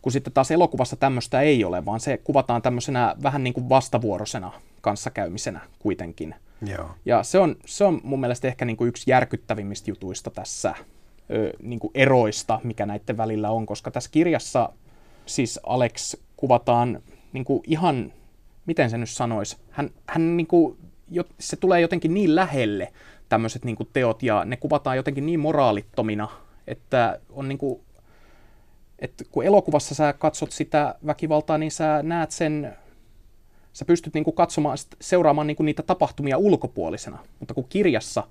kun sitten taas elokuvassa tämmöistä ei ole, vaan se kuvataan tämmöisenä vähän niin kuin vastavuoroisena kanssakäymisenä kuitenkin. Joo. Ja se on, se on mun mielestä ehkä niin kuin yksi järkyttävimmistä jutuista tässä ö, niin kuin eroista, mikä näiden välillä on, koska tässä kirjassa siis Alex kuvataan niin kuin ihan, miten se nyt sanoisi, hän, hän niin kuin, se tulee jotenkin niin lähelle tämmöiset niin kuin teot ja ne kuvataan jotenkin niin moraalittomina, että on niin kuin että kun elokuvassa sä katsot sitä väkivaltaa, niin sä näet sen, sä pystyt niinku katsomaan, seuraamaan niinku niitä tapahtumia ulkopuolisena, mutta kun kirjassa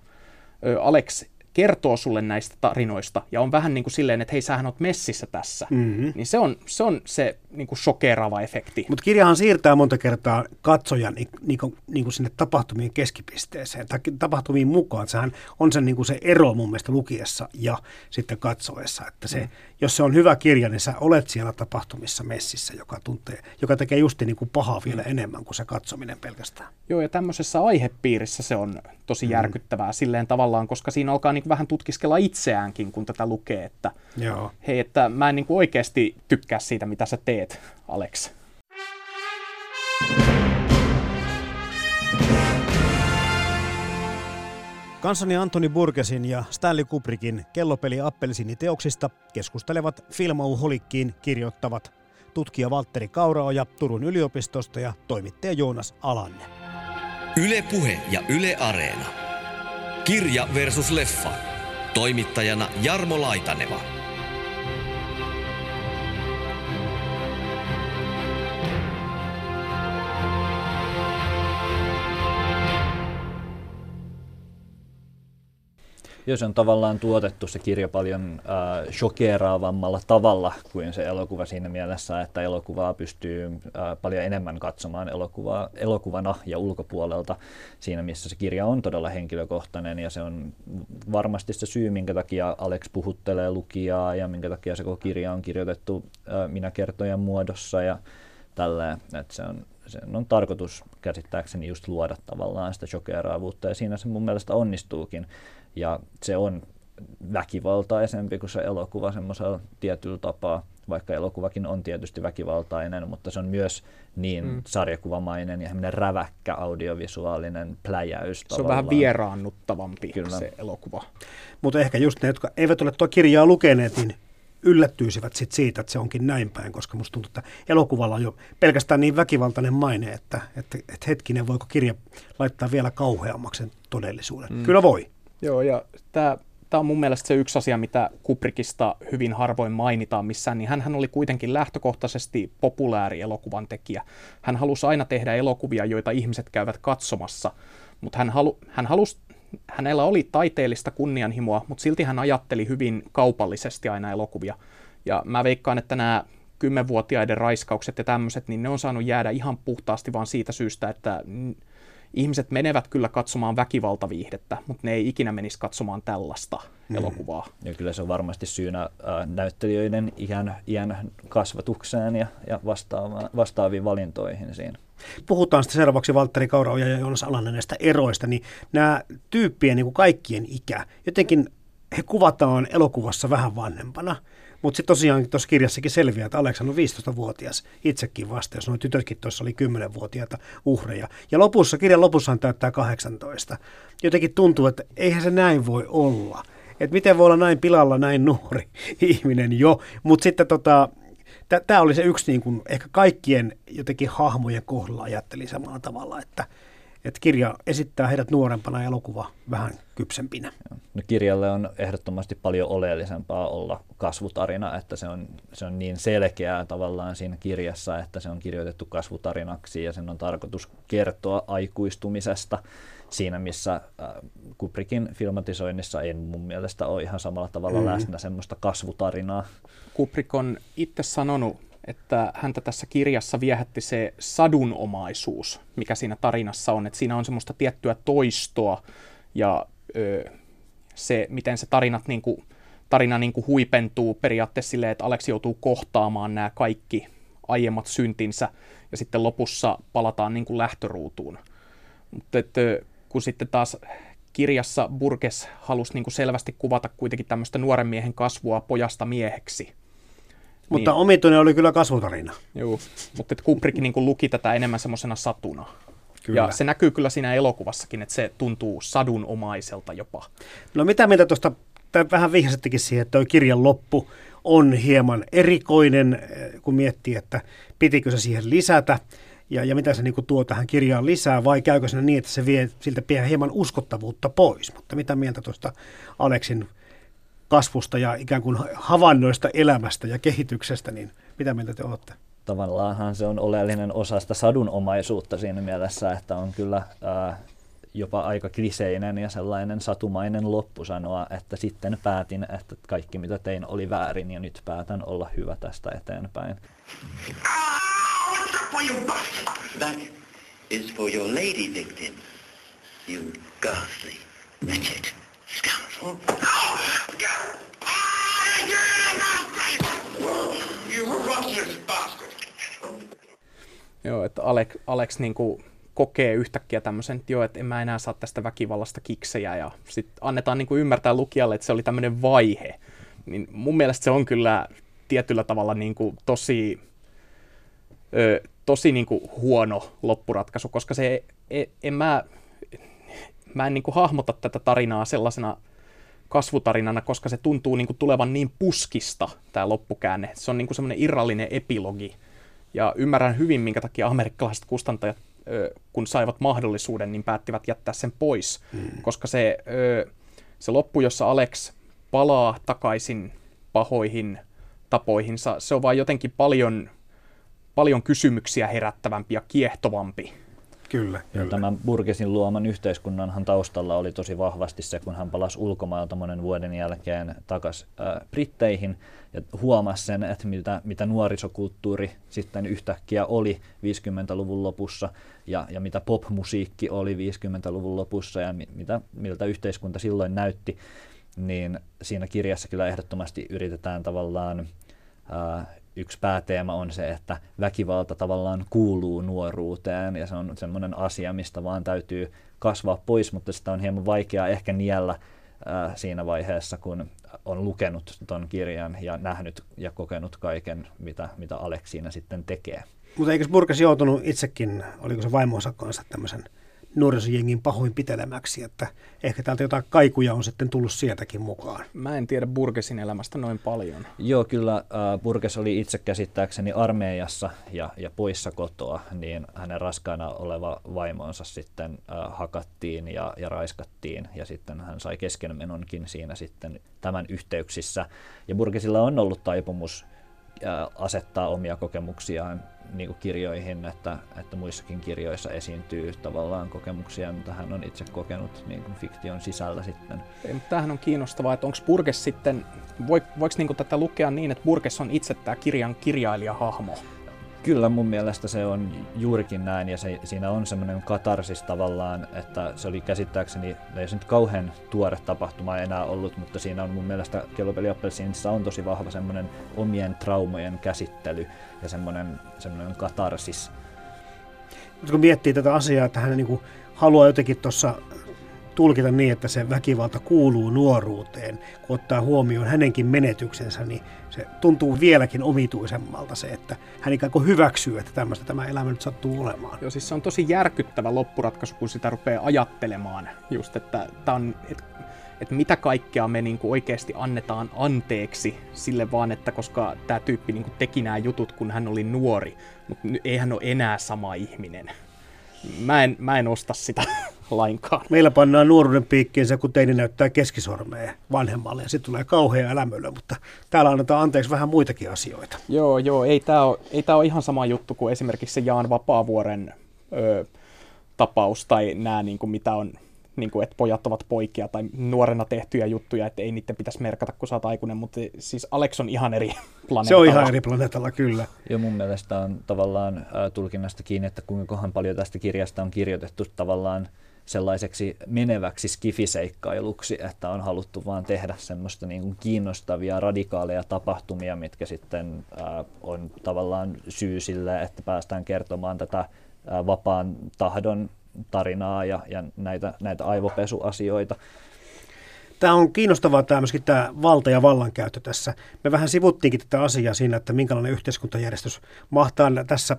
Alex kertoo sulle näistä tarinoista ja on vähän niin kuin silleen, että hei, sähän oot messissä tässä, mm-hmm. niin se on se, on se niin kuin shokeraava efekti. Mutta kirjahan siirtää monta kertaa katsojan niin, niin kuin, niin kuin sinne tapahtumien keskipisteeseen tai tapahtumiin mukaan. Sehän on se, niin kuin se ero mun mielestä lukiessa ja sitten katsoessa, että se, mm. jos se on hyvä kirja, niin sä olet siellä tapahtumissa messissä, joka, tuntee, joka tekee just niin kuin pahaa vielä mm. enemmän kuin se katsominen pelkästään. Joo, ja tämmöisessä aihepiirissä se on tosi mm. järkyttävää silleen tavallaan, koska siinä alkaa niin vähän tutkiskella itseäänkin, kun tätä lukee, että Joo. hei, että mä en niin kuin oikeasti tykkää siitä, mitä sä teet, Alex. Kanssani Antoni Burgesin ja Stanley Kubrickin kellopeli Appelsini teoksista keskustelevat Filmauholikkiin kirjoittavat tutkija Valtteri Kauraoja Turun yliopistosta ja toimittaja Joonas Alanne. Yle Puhe ja Yle Areena. Kirja versus leffa. Toimittajana Jarmo Laitaneva. Jos on tavallaan tuotettu se kirja paljon äh, shokeraavammalla tavalla kuin se elokuva siinä mielessä, että elokuvaa pystyy äh, paljon enemmän katsomaan elokuvaa, elokuvana ja ulkopuolelta siinä, missä se kirja on todella henkilökohtainen ja se on varmasti se syy, minkä takia Alex puhuttelee lukijaa ja minkä takia se koko kirja on kirjoitettu äh, minä kertojen muodossa ja tälleen, että se on, sen on tarkoitus käsittääkseni just luoda tavallaan sitä shokeraavuutta ja siinä se mun mielestä onnistuukin. Ja se on väkivaltaisempi kuin se elokuva semmoisella tietyllä tapaa, vaikka elokuvakin on tietysti väkivaltainen, mutta se on myös niin mm. sarjakuvamainen ja räväkkä audiovisuaalinen pläjäys. Se tavallaan. on vähän vieraannuttavampi Kyllä. se elokuva. Mutta ehkä just ne, jotka eivät ole tuo kirjaa lukeneet, niin yllättyisivät sit siitä, että se onkin näin päin, koska musta tuntuu, että elokuvalla on jo pelkästään niin väkivaltainen maine, että, että, että hetkinen, voiko kirja laittaa vielä kauheammaksi todellisuuden. Mm. Kyllä voi. Joo, ja tämä tämä on mun mielestä se yksi asia, mitä Kubrickista hyvin harvoin mainitaan missään, niin hän oli kuitenkin lähtökohtaisesti populääri elokuvan tekijä. Hän halusi aina tehdä elokuvia, joita ihmiset käyvät katsomassa, mutta hän, halu, hän halusi, hänellä oli taiteellista kunnianhimoa, mutta silti hän ajatteli hyvin kaupallisesti aina elokuvia. Ja mä veikkaan, että nämä kymmenvuotiaiden raiskaukset ja tämmöiset, niin ne on saanut jäädä ihan puhtaasti vaan siitä syystä, että ihmiset menevät kyllä katsomaan väkivaltaviihdettä, mutta ne ei ikinä menisi katsomaan tällaista mm. elokuvaa. Ja kyllä se on varmasti syynä äh, näyttelijöiden iän, iän kasvatukseen ja, ja vastaava, vastaaviin valintoihin siinä. Puhutaan sitten seuraavaksi Valtteri Kauraoja ja Joonas Alanen näistä eroista, niin nämä tyyppien niin kuin kaikkien ikä, jotenkin he kuvataan elokuvassa vähän vanhempana. Mutta sitten tosiaan tuossa kirjassakin selviää, että Aleksan on 15-vuotias itsekin vasta, jos nuo tytötkin tuossa oli 10-vuotiaita uhreja. Ja lopussa, kirjan lopussa hän täyttää 18. Jotenkin tuntuu, että eihän se näin voi olla. Että miten voi olla näin pilalla näin nuori ihminen jo. Mutta sitten tota, tämä oli se yksi niin kun ehkä kaikkien jotenkin hahmojen kohdalla ajatteli samalla tavalla, että – että kirja esittää heidät nuorempana ja elokuva vähän kypsempinä. No, kirjalle on ehdottomasti paljon oleellisempaa olla kasvutarina, että se on, se on niin selkeää tavallaan siinä kirjassa, että se on kirjoitettu kasvutarinaksi ja sen on tarkoitus kertoa aikuistumisesta siinä, missä äh, Kubrickin filmatisoinnissa ei mun mielestä ole ihan samalla tavalla mm. läsnä semmoista kasvutarinaa. Kubrick on itse sanonut että häntä tässä kirjassa viehätti se sadunomaisuus, mikä siinä tarinassa on. Että siinä on semmoista tiettyä toistoa ja ö, se, miten se tarinat niin kuin, tarina niin kuin huipentuu periaatteessa silleen, että Aleksi joutuu kohtaamaan nämä kaikki aiemmat syntinsä ja sitten lopussa palataan niin kuin lähtöruutuun. Mutta että, kun sitten taas kirjassa Burgess halusi niin kuin selvästi kuvata kuitenkin tämmöistä nuoren miehen kasvua pojasta mieheksi, mutta niin. omituinen oli kyllä kasvutarina. Joo, mutta Kubrick niin luki tätä enemmän semmoisena satuna. Kyllä. Ja se näkyy kyllä siinä elokuvassakin, että se tuntuu sadunomaiselta jopa. No mitä mieltä tuosta, vähän vihjasittekin siihen, että tuo kirjan loppu on hieman erikoinen, eh, kun miettii, että pitikö se siihen lisätä ja, ja mitä se niin tuo tähän kirjaan lisää, vai käykö se niin, että se vie siltä hieman uskottavuutta pois. Mutta mitä mieltä tuosta Aleksin kasvusta ja ikään kuin havainnoista elämästä ja kehityksestä, niin mitä mieltä te olette? Tavallaanhan se on oleellinen osa sitä sadunomaisuutta siinä mielessä, että on kyllä ää, jopa aika kliseinen ja sellainen satumainen loppu sanoa, että sitten päätin, että kaikki mitä tein oli väärin ja nyt päätän olla hyvä tästä eteenpäin. That is for your lady victim, you ghastly, wretched scoundrel. You ruthless bastard! Joo, että Alex, Alex niin kuin kokee yhtäkkiä tämmöisen, että joo, että en mä enää saa tästä väkivallasta kiksejä ja sitten annetaan niin kuin ymmärtää lukijalle, että se oli tämmöinen vaihe. Niin mun mielestä se on kyllä tietyllä tavalla niin kuin tosi, ö, tosi niin kuin huono loppuratkaisu, koska se, en, en mä, mä en niin kuin hahmota tätä tarinaa sellaisena kasvutarinana, koska se tuntuu niin kuin tulevan niin puskista, tämä loppukäänne. Se on niin kuin semmoinen irrallinen epilogi. Ja ymmärrän hyvin, minkä takia amerikkalaiset kustantajat, kun saivat mahdollisuuden, niin päättivät jättää sen pois. Mm. Koska se, se loppu, jossa Alex palaa takaisin pahoihin tapoihinsa, se on vaan jotenkin paljon, paljon kysymyksiä herättävämpi ja kiehtovampi Kyllä, kyllä. Tämän Burgesin luoman yhteiskunnanhan taustalla oli tosi vahvasti se, kun hän palasi ulkomailta monen vuoden jälkeen takaisin äh, Britteihin ja huomasi sen, että mitä, mitä nuorisokulttuuri sitten yhtäkkiä oli 50-luvun lopussa ja, ja mitä popmusiikki oli 50-luvun lopussa ja mitä, miltä yhteiskunta silloin näytti, niin siinä kirjassa kyllä ehdottomasti yritetään tavallaan äh, yksi pääteema on se, että väkivalta tavallaan kuuluu nuoruuteen ja se on semmoinen asia, mistä vaan täytyy kasvaa pois, mutta sitä on hieman vaikeaa ehkä niellä ää, siinä vaiheessa, kun on lukenut ton kirjan ja nähnyt ja kokenut kaiken, mitä, mitä Alex siinä sitten tekee. Mutta eikö Burkas joutunut itsekin, oliko se vaimonsa kanssa tämmöisen nuorisojengin pahoinpitelemäksi, että ehkä täältä jotain kaikuja on sitten tullut sieltäkin mukaan. Mä en tiedä Burgesin elämästä noin paljon. Joo, kyllä äh, Burges oli itse käsittääkseni armeijassa ja, ja poissa kotoa, niin hänen raskaana oleva vaimonsa sitten äh, hakattiin ja, ja raiskattiin ja sitten hän sai keskenmenonkin siinä sitten tämän yhteyksissä. Ja Burgesilla on ollut taipumus äh, asettaa omia kokemuksiaan niin kuin kirjoihin, että, että muissakin kirjoissa esiintyy tavallaan kokemuksia, mitä hän on itse kokenut niin kuin fiktion sisällä sitten. Ei, mutta tämähän on kiinnostavaa, että onko Burgess sitten, voiko, voiko niin tätä lukea niin, että Burgess on itse tämä kirjan kirjailijahahmo? Kyllä mun mielestä se on juurikin näin ja se, siinä on semmoinen katarsis tavallaan, että se oli käsittääkseni, ei se nyt kauhean tuore tapahtuma enää ollut, mutta siinä on mun mielestä Kellopeli Appelsiinissa on tosi vahva semmoinen omien traumojen käsittely ja semmoinen, semmoinen katarsis. Mutta kun miettii tätä asiaa, että hän niin kuin haluaa jotenkin tuossa tulkita niin, että se väkivalta kuuluu nuoruuteen, kun ottaa huomioon hänenkin menetyksensä, niin se tuntuu vieläkin omituisemmalta se, että hän ikään kuin hyväksyy, että tämmöistä tämä elämä nyt sattuu olemaan. Joo, siis se on tosi järkyttävä loppuratkaisu, kun sitä rupeaa ajattelemaan just, että, tämä on, että, että mitä kaikkea me niin kuin oikeasti annetaan anteeksi sille vaan, että koska tämä tyyppi niin kuin teki nämä jutut, kun hän oli nuori, mutta ei hän ole enää sama ihminen. Mä en, mä en osta sitä lainkaan. Meillä pannaan nuoruuden piikkiin se, kun teini näyttää keskisormea vanhemmalle ja sitten tulee kauhea elämöllä, mutta täällä annetaan anteeksi vähän muitakin asioita. Joo, joo, ei tämä ole, ei tää ole ihan sama juttu kuin esimerkiksi se Jaan Vapaavuoren ö, tapaus tai nämä, niin kuin mitä on niin kuin, että pojat ovat poikia tai nuorena tehtyjä juttuja, että ei niiden pitäisi merkata, kun sä oot aikuinen, mutta siis Alex on ihan eri planeetalla. Se on ihan eri planeetalla, kyllä. Ja mun mielestä on tavallaan äh, tulkinnasta kiinni, että kuinka paljon tästä kirjasta on kirjoitettu tavallaan sellaiseksi meneväksi skifiseikkailuksi, että on haluttu vaan tehdä semmoista niin kuin kiinnostavia, radikaaleja tapahtumia, mitkä sitten äh, on tavallaan syy sille, että päästään kertomaan tätä äh, vapaan tahdon tarinaa ja, ja näitä, näitä aivopesuasioita. Tämä on kiinnostavaa tämä myöskin tämä valta- ja vallankäyttö tässä. Me vähän sivuttiinkin tätä asiaa siinä, että minkälainen yhteiskuntajärjestys mahtaa tässä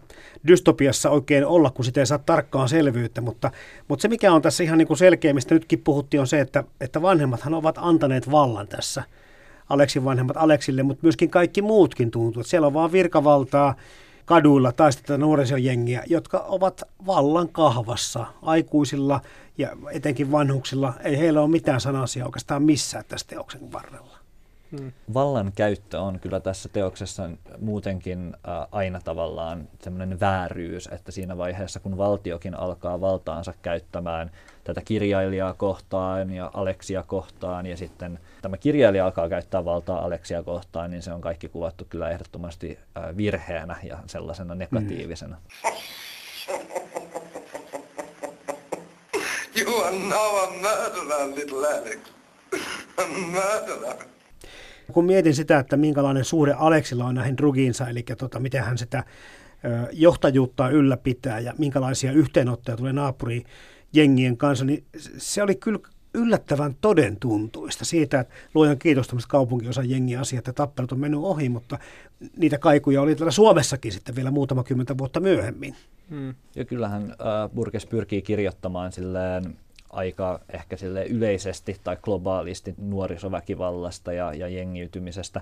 dystopiassa oikein olla, kun sitä ei saa tarkkaan selvyyttä. Mutta, mutta se, mikä on tässä ihan niin kuin selkeä, mistä nytkin puhuttiin, on se, että, että vanhemmathan ovat antaneet vallan tässä. Aleksin vanhemmat Aleksille, mutta myöskin kaikki muutkin tuntuu. Että siellä on vaan virkavaltaa, kaduilla tai sitten nuorisojengiä, jotka ovat vallan kahvassa aikuisilla ja etenkin vanhuksilla. Ei heillä ole mitään sanasia oikeastaan missään tässä teoksen varrella. Hmm. Vallan käyttö on kyllä tässä teoksessa muutenkin äh, aina tavallaan semmoinen vääryys, että siinä vaiheessa kun valtiokin alkaa valtaansa käyttämään tätä kirjailijaa kohtaan ja Aleksia kohtaan ja sitten tämä kirjailija alkaa käyttää valtaa Aleksia kohtaan, niin se on kaikki kuvattu kyllä ehdottomasti äh, virheenä ja sellaisena negatiivisena. You are now a murderer, little Alex. A murderer. Kun mietin sitä, että minkälainen suhde Aleksilla on näihin drugiinsa, eli tota, miten hän sitä johtajuutta ylläpitää ja minkälaisia yhteenottoja tulee naapuri jengien kanssa, niin se oli kyllä yllättävän todentuntuista siitä, että luojan kiitos tämmöiset kaupunkiosan jengi asiat ja tappelut on mennyt ohi, mutta niitä kaikuja oli täällä Suomessakin sitten vielä muutama kymmentä vuotta myöhemmin. Hmm. Ja kyllähän äh, Burkes pyrkii kirjoittamaan silleen aika ehkä sille yleisesti tai globaalisti nuorisoväkivallasta ja, ja jengiytymisestä.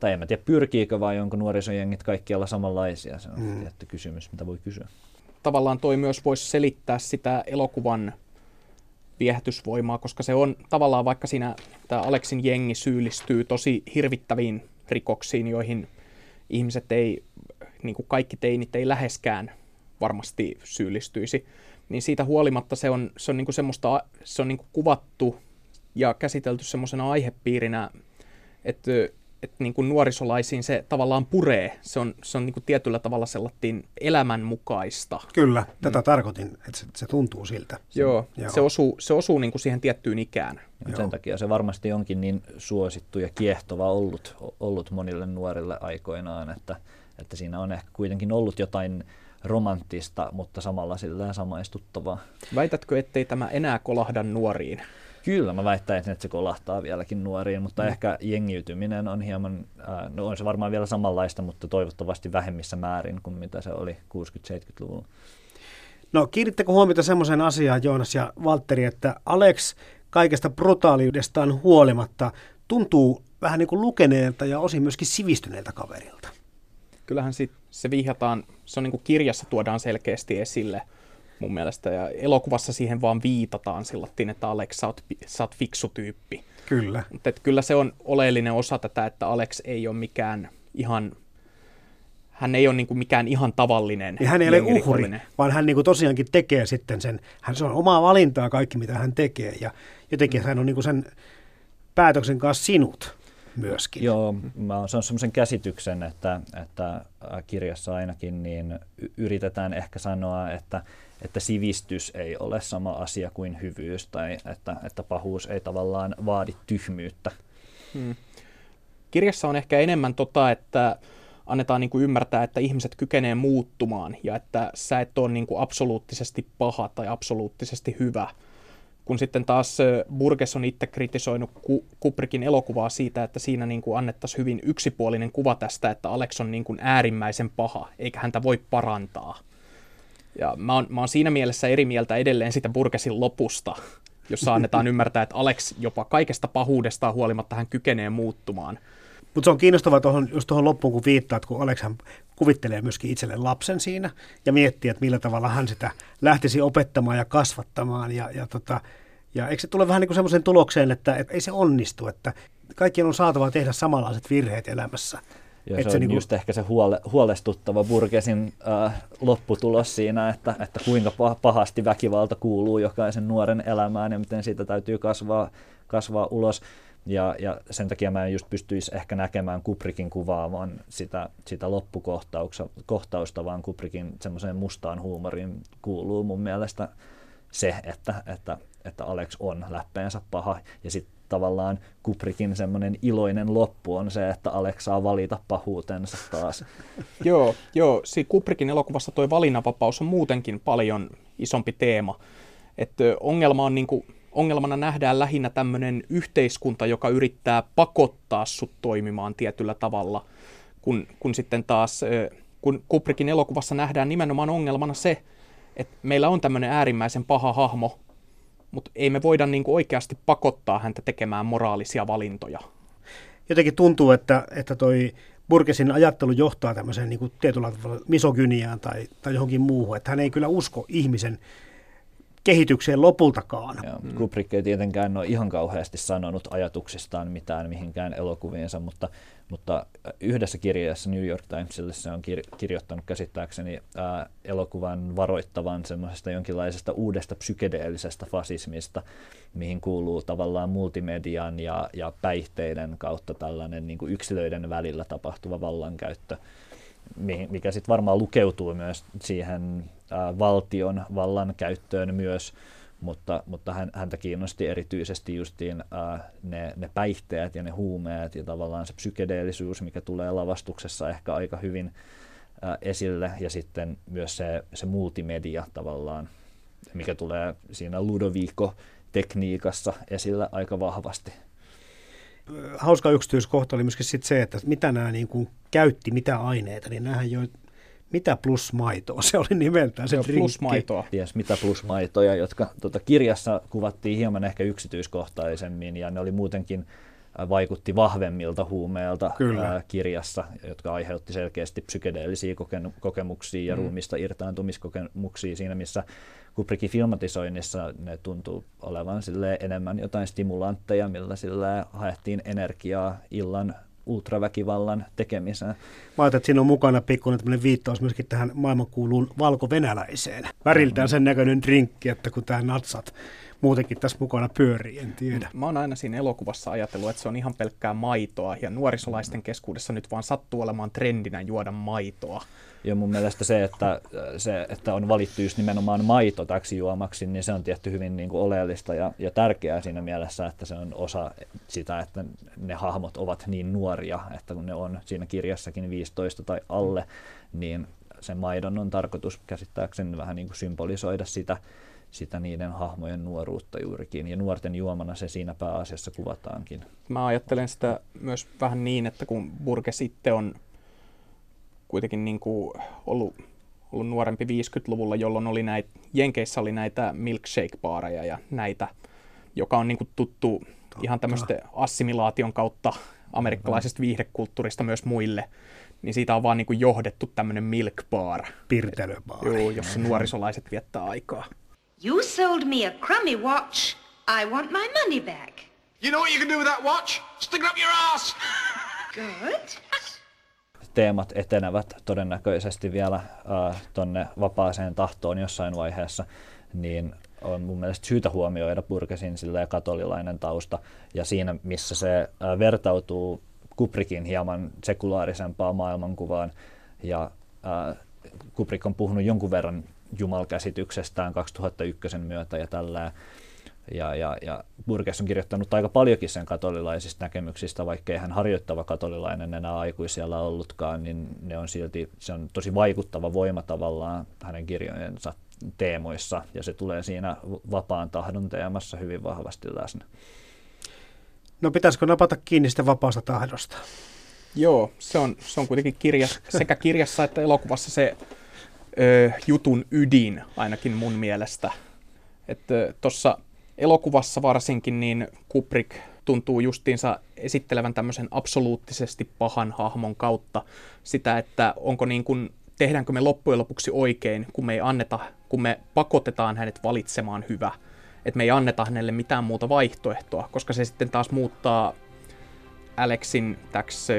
Tai en mä tiedä, pyrkiikö vai onko nuorisojengit kaikkialla samanlaisia, se on mm. tietty kysymys, mitä voi kysyä. Tavallaan toi myös voisi selittää sitä elokuvan viehätysvoimaa, koska se on tavallaan vaikka siinä tämä Aleksin jengi syyllistyy tosi hirvittäviin rikoksiin, joihin ihmiset ei, niin kuin kaikki teinit ei läheskään varmasti syyllistyisi, niin siitä huolimatta se on, se on niin kuin semmoista, se on niin kuin kuvattu ja käsitelty semmoisena aihepiirinä, että että niin kuin nuorisolaisiin se tavallaan puree. Se on, se on niin kuin tietyllä tavalla sellainen elämänmukaista. Kyllä, tätä mm. tarkoitin, että se, se tuntuu siltä. Joo, Joo. se osuu, se osuu niin kuin siihen tiettyyn ikään. Joo. Sen takia se varmasti onkin niin suosittu ja kiehtova ollut, ollut monille nuorille aikoinaan, että, että siinä on ehkä kuitenkin ollut jotain romanttista, mutta samalla sillä samaistuttavaa. Väitätkö, ettei tämä enää kolahda nuoriin? Kyllä, mä väittäisin, että se kolahtaa vieläkin nuoriin, mutta mm. ehkä jengiytyminen on hieman, äh, no on se varmaan vielä samanlaista, mutta toivottavasti vähemmissä määrin kuin mitä se oli 60-70-luvulla. No kiinnittekö huomiota semmoiseen asiaan, Joonas ja Valtteri, että Alex kaikesta brutaaliudestaan huolimatta tuntuu vähän niin kuin lukeneelta ja osin myöskin sivistyneeltä kaverilta. Kyllähän sit se vihjataan, se on niin kuin kirjassa tuodaan selkeästi esille – mun mielestä. Ja elokuvassa siihen vaan viitataan sillä että Alex, sä oot, sä oot fiksu tyyppi. Kyllä. Mutta kyllä se on oleellinen osa tätä, että Alex ei ole mikään ihan hän ei ole niin kuin mikään ihan tavallinen ja hän ei ole uhri, vaan hän niin kuin tosiaankin tekee sitten sen, hän se on omaa valintaa kaikki mitä hän tekee ja jotenkin hän on niin kuin sen päätöksen kanssa sinut myöskin. Joo, mä oon saanut sellaisen käsityksen, että, että kirjassa ainakin niin yritetään ehkä sanoa, että että sivistys ei ole sama asia kuin hyvyys tai että, että pahuus ei tavallaan vaadi tyhmyyttä. Hmm. Kirjassa on ehkä enemmän tota, että annetaan niin kuin ymmärtää, että ihmiset kykenee muuttumaan ja että sä et ole niin kuin absoluuttisesti paha tai absoluuttisesti hyvä. Kun sitten taas Burgess on itse kritisoinut Kubrickin elokuvaa siitä, että siinä niin kuin annettaisiin hyvin yksipuolinen kuva tästä, että Alex on niin kuin äärimmäisen paha, eikä häntä voi parantaa. Ja mä oon, mä oon siinä mielessä eri mieltä edelleen sitä Burgesin lopusta, jossa annetaan ymmärtää, että Alex jopa kaikesta pahuudestaan huolimatta hän kykenee muuttumaan. Mutta se on kiinnostavaa tuohon, just tuohon loppuun, kun viittaat, kun Alex kuvittelee myöskin itselleen lapsen siinä ja miettii, että millä tavalla hän sitä lähtisi opettamaan ja kasvattamaan. Ja, ja, tota, ja eikö se tule vähän niin kuin semmoiseen tulokseen, että, että ei se onnistu, että kaikkien on saatava tehdä samanlaiset virheet elämässä. Ja se, se on niin just ehkä se huole, huolestuttava Burgesin äh, lopputulos siinä, että, että kuinka pahasti väkivalta kuuluu jokaisen nuoren elämään ja miten siitä täytyy kasvaa, kasvaa ulos. Ja, ja sen takia mä en just pystyisi ehkä näkemään Kubrikin kuvaa, vaan sitä, sitä loppukohtausta, vaan Kubrikin semmoiseen mustaan huumoriin kuuluu mun mielestä se, että, että, että Alex on läppeensä paha. Ja sitten tavallaan Kubrikin semmoinen iloinen loppu on se, että Alex saa valita pahuutensa taas. joo, joo, siinä Kubrikin elokuvassa tuo valinnanvapaus on muutenkin paljon isompi teema. Että ongelma on niin kuin, ongelmana nähdään lähinnä tämmöinen yhteiskunta, joka yrittää pakottaa sut toimimaan tietyllä tavalla, kun, kun sitten taas kun Kubrikin elokuvassa nähdään nimenomaan ongelmana se, että meillä on tämmöinen äärimmäisen paha hahmo, mutta ei me voida niin oikeasti pakottaa häntä tekemään moraalisia valintoja. Jotenkin tuntuu, että, että toi Burgesin ajattelu johtaa tämmöiseen niin kuin tavalla misogyniaan tai, tai johonkin muuhun, että hän ei kyllä usko ihmisen kehitykseen lopultakaan. Ja Kubrick ei tietenkään ole ihan kauheasti sanonut ajatuksistaan mitään mihinkään elokuviinsa, mutta, mutta yhdessä kirjassa New York Timesille se on kir- kirjoittanut käsittääkseni ää, elokuvan varoittavan semmoisesta jonkinlaisesta uudesta psykedeellisestä fasismista, mihin kuuluu tavallaan multimedian ja, ja päihteiden kautta tällainen niin kuin yksilöiden välillä tapahtuva vallankäyttö mikä sitten varmaan lukeutuu myös siihen valtion vallankäyttöön myös, mutta, mutta hän, häntä kiinnosti erityisesti justiin ne, ne päihteet ja ne huumeet ja tavallaan se psykedeellisuus, mikä tulee lavastuksessa ehkä aika hyvin esille. Ja sitten myös se, se multimedia tavallaan, mikä tulee siinä Ludovico-tekniikassa esillä aika vahvasti. Hauska yksityiskohta oli myöskin sit se, että mitä nämä niin kuin käytti, mitä aineita, niin nämähän joi mitä plus maitoa, se oli nimeltään se, se plus maitoa. Ties mitä plus maitoja, jotka tota, kirjassa kuvattiin hieman ehkä yksityiskohtaisemmin ja ne oli muutenkin vaikutti vahvemmilta huumeilta Kyllä. kirjassa, jotka aiheutti selkeästi psykedeellisiä kokemuksia ja mm. ruumista irtaantumiskokemuksia siinä, missä Kubrickin filmatisoinnissa ne tuntuu olevan enemmän jotain stimulantteja, millä sille haettiin energiaa illan ultraväkivallan tekemiseen. Mä ajattelin, että siinä on mukana pikkuinen viittaus myöskin tähän maailmankuuluun valko-venäläiseen. Väriltään sen näköinen drinkki, että kun tämä natsat muutenkin tässä mukana pyörii, en tiedä. Mä oon aina siinä elokuvassa ajatellut, että se on ihan pelkkää maitoa, ja nuorisolaisten keskuudessa nyt vaan sattuu olemaan trendinä juoda maitoa. Ja mun mielestä se, että, se, että on valittu just nimenomaan maito täksi juomaksi, niin se on tietty hyvin niin kuin oleellista ja, ja tärkeää siinä mielessä, että se on osa sitä, että ne hahmot ovat niin nuoria, että kun ne on siinä kirjassakin 15 tai alle, niin sen maidon on tarkoitus käsittääkseni vähän niin kuin symbolisoida sitä, sitä niiden hahmojen nuoruutta juurikin. Ja nuorten juomana se siinä pääasiassa kuvataankin. Mä ajattelen sitä myös vähän niin, että kun Burke sitten on kuitenkin niin kuin ollut, ollut nuorempi 50-luvulla, jolloin oli näitä, Jenkeissä oli näitä milkshake-baareja ja näitä, joka on niin kuin tuttu Totta. ihan tämmöistä assimilaation kautta amerikkalaisesta viihdekulttuurista myös muille, niin siitä on vaan niin kuin johdettu tämmöinen milk bar. Pirtelöbaari. Joo, jossa nuorisolaiset viettää aikaa. You sold me a crummy watch. I want my money back. You know what you can do with that watch? Stick it up your ass! Good. Teemat etenevät todennäköisesti vielä äh, tonne vapaaseen tahtoon jossain vaiheessa, niin on mun mielestä syytä huomioida Burkesin katolilainen tausta ja siinä, missä se äh, vertautuu Kubrickin hieman sekulaarisempaan maailmankuvaan ja äh, Kubrick on puhunut jonkun verran jumalkäsityksestään 2001 myötä ja tällä. Ja, ja, ja Burgess on kirjoittanut aika paljonkin sen katolilaisista näkemyksistä, vaikkei hän harjoittava katolilainen enää aikuisella ollutkaan, niin ne on silti, se on tosi vaikuttava voima tavallaan hänen kirjojensa teemoissa, ja se tulee siinä vapaan tahdon teemassa hyvin vahvasti läsnä. No pitäisikö napata kiinni sitä vapaasta tahdosta? Joo, se on, se on kuitenkin kirja, sekä kirjassa että elokuvassa se ö, jutun ydin, ainakin mun mielestä. Että tuossa elokuvassa varsinkin, niin Kubrick tuntuu justiinsa esittelevän tämmöisen absoluuttisesti pahan hahmon kautta sitä, että onko niin kuin, tehdäänkö me loppujen lopuksi oikein, kun me ei anneta, kun me pakotetaan hänet valitsemaan hyvä, että me ei anneta hänelle mitään muuta vaihtoehtoa, koska se sitten taas muuttaa Alexin täksi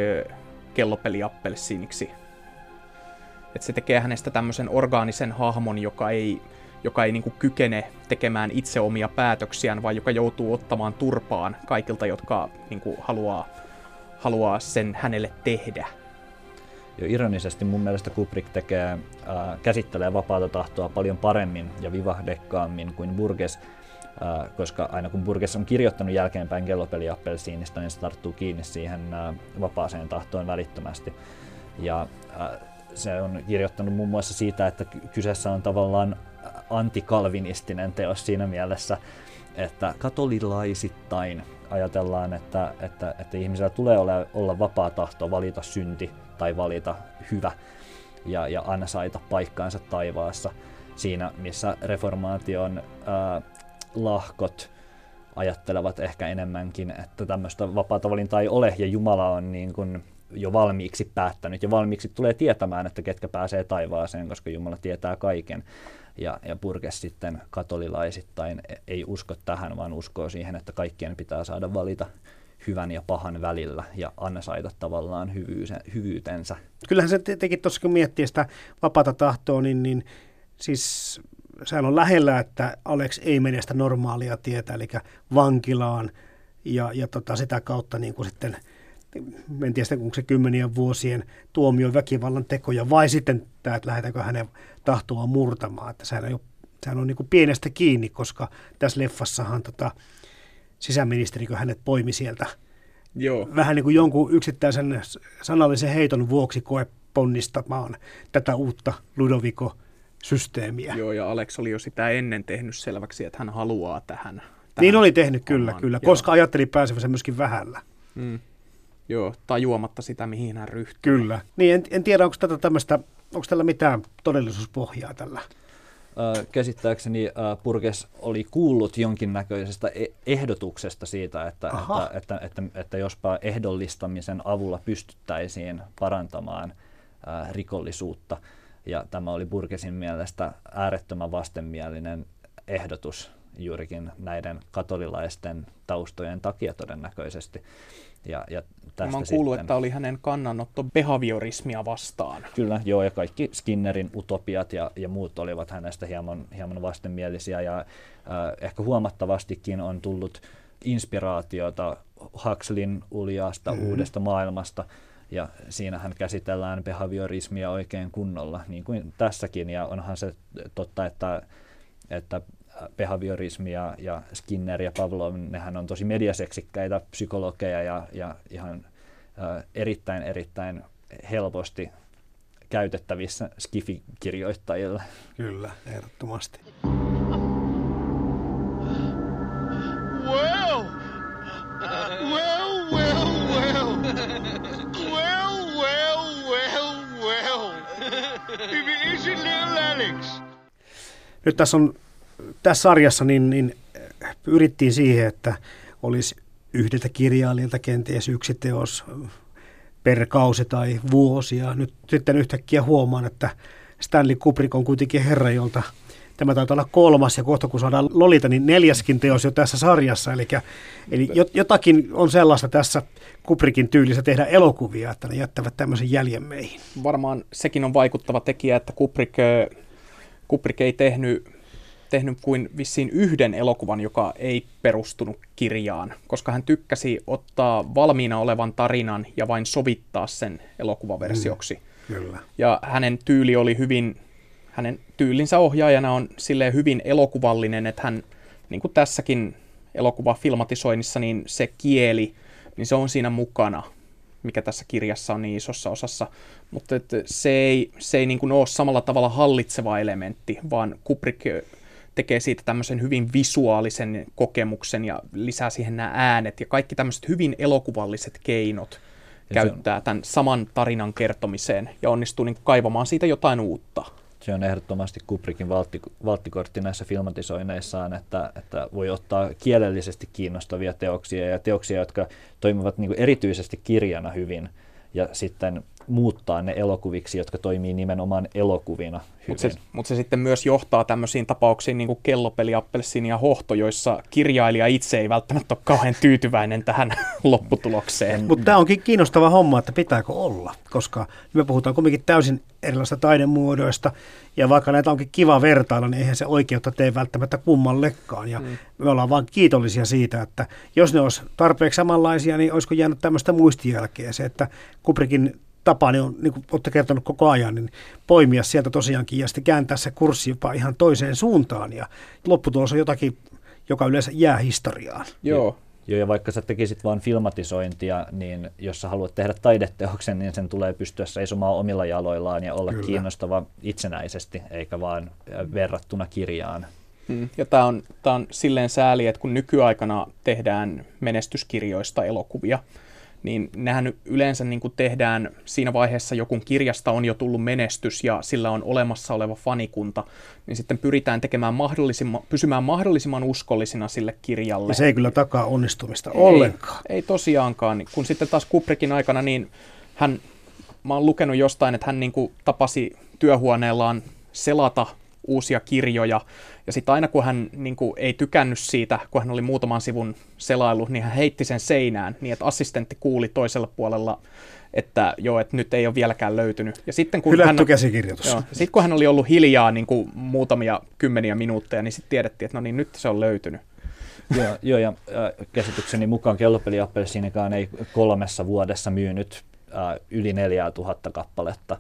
kellopeliappelsiiniksi että se tekee hänestä tämmöisen orgaanisen hahmon, joka ei, joka ei niin kykene tekemään itse omia päätöksiään, vaan joka joutuu ottamaan turpaan kaikilta, jotka niin haluaa, haluaa sen hänelle tehdä. Jo ironisesti mun mielestä Kubrick tekee, äh, käsittelee vapaata tahtoa paljon paremmin ja vivahdekkaammin kuin Burgess, äh, koska aina kun Burgess on kirjoittanut jälkeenpäin kellopeli Appelsiinista, niin se tarttuu kiinni siihen äh, vapaaseen tahtoon välittömästi. Ja äh, se on kirjoittanut muun muassa siitä, että kyseessä on tavallaan antikalvinistinen teos siinä mielessä, että katolilaisittain ajatellaan, että, että, että ihmisellä tulee olla, olla vapaa tahto valita synti tai valita hyvä ja, ja ansaita paikkaansa taivaassa siinä, missä reformaation ää, lahkot ajattelevat ehkä enemmänkin, että tämmöistä vapaata valintaa ei ole ja Jumala on niin kuin jo valmiiksi päättänyt ja valmiiksi tulee tietämään, että ketkä pääsee taivaaseen, koska Jumala tietää kaiken. Ja, ja Burgess sitten katolilaisittain ei usko tähän, vaan uskoo siihen, että kaikkien pitää saada valita hyvän ja pahan välillä ja ansaita tavallaan hyvyytensä. Kyllähän se teki tuossa, kun miettii sitä vapaata tahtoa, niin, niin siis sehän on lähellä, että Alex ei mene sitä normaalia tietä, eli vankilaan ja, ja tota, sitä kautta niin kuin sitten en tiedä onko se kymmenien vuosien tuomio väkivallan tekoja vai sitten tämä, että lähdetäänkö hänen tahtoa murtamaan. Että sehän on, sehän on niin kuin pienestä kiinni, koska tässä leffassahan tota, sisäministerikö hänet poimi sieltä Joo. vähän niin kuin jonkun yksittäisen sanallisen heiton vuoksi koe ponnistamaan tätä uutta Ludoviko systeemiä. Joo, ja Alex oli jo sitä ennen tehnyt selväksi, että hän haluaa tähän. tähän niin oli tehnyt, kyllä, oman. kyllä, koska Joo. ajatteli pääsevänsä myöskin vähällä. Mm. Joo, tajuamatta sitä, mihin hän ryhtyy. Kyllä. Niin, en, en tiedä, onko tätä tämmöistä, onko tällä mitään todellisuuspohjaa tällä? käsittääkseni Purkes oli kuullut jonkinnäköisestä e-, ehdotuksesta siitä, että, että, että, että, että jospa ehdollistamisen avulla pystyttäisiin parantamaan rikollisuutta. Ja tämä oli Burkesin mielestä äärettömän vastenmielinen ehdotus juurikin näiden katolilaisten taustojen takia todennäköisesti. Ja, ja tästä Mä oon kuullut, sitten, että oli hänen kannanotto behaviorismia vastaan. Kyllä, joo, ja kaikki Skinnerin utopiat ja, ja muut olivat hänestä hieman, hieman vastenmielisiä, ja äh, ehkä huomattavastikin on tullut inspiraatiota Huxleyn uljaasta mm-hmm. uudesta maailmasta, ja siinähän käsitellään behaviorismia oikein kunnolla, niin kuin tässäkin, ja onhan se totta, että, että behaviorismi ja, ja Skinner ja Pavlov, nehän on tosi mediaseksikkäitä psykologeja ja, ja ihan ä, erittäin erittäin helposti käytettävissä Skifi-kirjoittajille. Kyllä, ehdottomasti. Well, well, well, well, well, well, well, well. If it isn't little Alex. Nyt tässä on tässä sarjassa niin, niin pyrittiin siihen, että olisi yhdeltä kirjailijalta kenties yksi teos per kausi tai vuosi. Ja nyt sitten yhtäkkiä huomaan, että Stanley Kubrick on kuitenkin herra, jolta tämä taitaa olla kolmas ja kohta kun saadaan Lolita, niin neljäskin teos jo tässä sarjassa. Eli, eli jotakin on sellaista tässä Kubrickin tyylissä tehdä elokuvia, että ne jättävät tämmöisen jäljen meihin. Varmaan sekin on vaikuttava tekijä, että Kubrick, Kubrick ei tehnyt tehnyt kuin vissiin yhden elokuvan, joka ei perustunut kirjaan, koska hän tykkäsi ottaa valmiina olevan tarinan ja vain sovittaa sen elokuvaversioksi. Mm, kyllä. Ja hänen tyyli oli hyvin, hänen tyylinsä ohjaajana on silleen hyvin elokuvallinen, että hän, niin kuin tässäkin elokuvafilmatisoinnissa, niin se kieli, niin se on siinä mukana, mikä tässä kirjassa on niin isossa osassa, mutta että se ei, se ei niin kuin ole samalla tavalla hallitseva elementti, vaan Kubrick tekee siitä tämmöisen hyvin visuaalisen kokemuksen ja lisää siihen nämä äänet ja kaikki tämmöiset hyvin elokuvalliset keinot ja käyttää on... tämän saman tarinan kertomiseen ja onnistuu niin kaivamaan siitä jotain uutta. Se on ehdottomasti Kubrickin valtti, valttikortti näissä filmatisoineissaan, että, että voi ottaa kielellisesti kiinnostavia teoksia ja teoksia, jotka toimivat niin erityisesti kirjana hyvin ja sitten muuttaa ne elokuviksi, jotka toimii nimenomaan elokuvina Mutta se, mut se sitten myös johtaa tämmöisiin tapauksiin niin kuin kellopeli, appelsiini ja hohto, joissa kirjailija itse ei välttämättä ole kauhean tyytyväinen tähän lopputulokseen. Mutta tämä onkin kiinnostava homma, että pitääkö olla, koska me puhutaan kuitenkin täysin erilaisista taidemuodoista, ja vaikka näitä onkin kiva vertailla, niin eihän se oikeutta tee välttämättä kummallekaan. Ja mm. me ollaan vaan kiitollisia siitä, että jos ne olisi tarpeeksi samanlaisia, niin olisiko jäänyt tämmöistä muistijälkeä. Se, että Kubrikin tapani niin on, niin kuin olette kertonut koko ajan, niin poimia sieltä tosiaankin ja sitten kääntää se kurssi jopa ihan toiseen suuntaan. Ja lopputulos on jotakin, joka yleensä jää historiaan. Joo. Joo, ja vaikka sä tekisit vain filmatisointia, niin jos sä haluat tehdä taideteoksen, niin sen tulee pystyä seisomaan omilla jaloillaan ja olla Kyllä. kiinnostava itsenäisesti, eikä vaan verrattuna kirjaan. Mm. Ja tämä on, tää on silleen sääli, että kun nykyaikana tehdään menestyskirjoista elokuvia, niin nehän yleensä niin kuin tehdään siinä vaiheessa, joku kirjasta on jo tullut menestys ja sillä on olemassa oleva fanikunta, niin sitten pyritään tekemään mahdollisimman, pysymään mahdollisimman uskollisina sille kirjalle. Ja se ei kyllä takaa onnistumista ei, ollenkaan. Ei tosiaankaan. Kun sitten taas Kubrickin aikana, niin hän, mä oon lukenut jostain, että hän niin kuin tapasi työhuoneellaan selata uusia kirjoja, ja sitten aina kun hän niin kuin, ei tykännyt siitä, kun hän oli muutaman sivun selailu, niin hän heitti sen seinään, niin että assistentti kuuli toisella puolella, että joo, että nyt ei ole vieläkään löytynyt. Ja sitten kun Hylätty hän, käsikirjoitus. Joo, sitten kun hän oli ollut hiljaa niin kuin muutamia kymmeniä minuutteja, niin sitten tiedettiin, että no niin, nyt se on löytynyt. joo, joo, ja äh, käsitykseni mukaan kellopeliappelsiinikaan ei kolmessa vuodessa myynyt äh, yli 4000 kappaletta.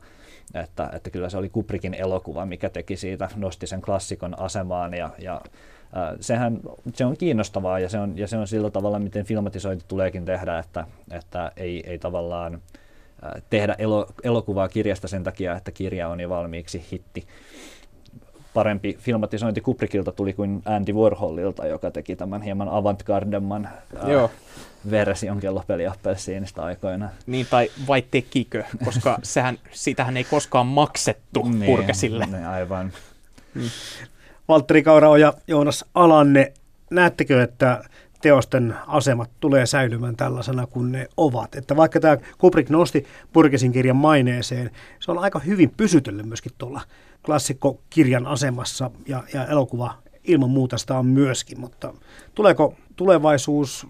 Että, että kyllä se oli Kubrickin elokuva, mikä teki siitä, nosti sen klassikon asemaan ja, ja sehän, se on kiinnostavaa ja se on, ja se on sillä tavalla, miten filmatisointi tuleekin tehdä, että, että ei, ei tavallaan tehdä elo, elokuvaa kirjasta sen takia, että kirja on jo valmiiksi hitti. Parempi filmatisointi Kubrickilta tuli kuin Andy Warholilta, joka teki tämän hieman avantgardemman version kellopeliappelsiinista aikoina. Niin, tai vai tekikö, koska sehän, siitähän ei koskaan maksettu niin, Purkesille. Niin, aivan. Valtteri Kaurao ja Joonas Alanne, näettekö, että teosten asemat tulee säilymään tällaisena kuin ne ovat. Että vaikka tämä Kubrick nosti Purkesin kirjan maineeseen, se on aika hyvin pysytellyt myöskin tuolla klassikkokirjan asemassa ja, ja elokuva ilman muuta sitä on myöskin, mutta tuleeko tulevaisuus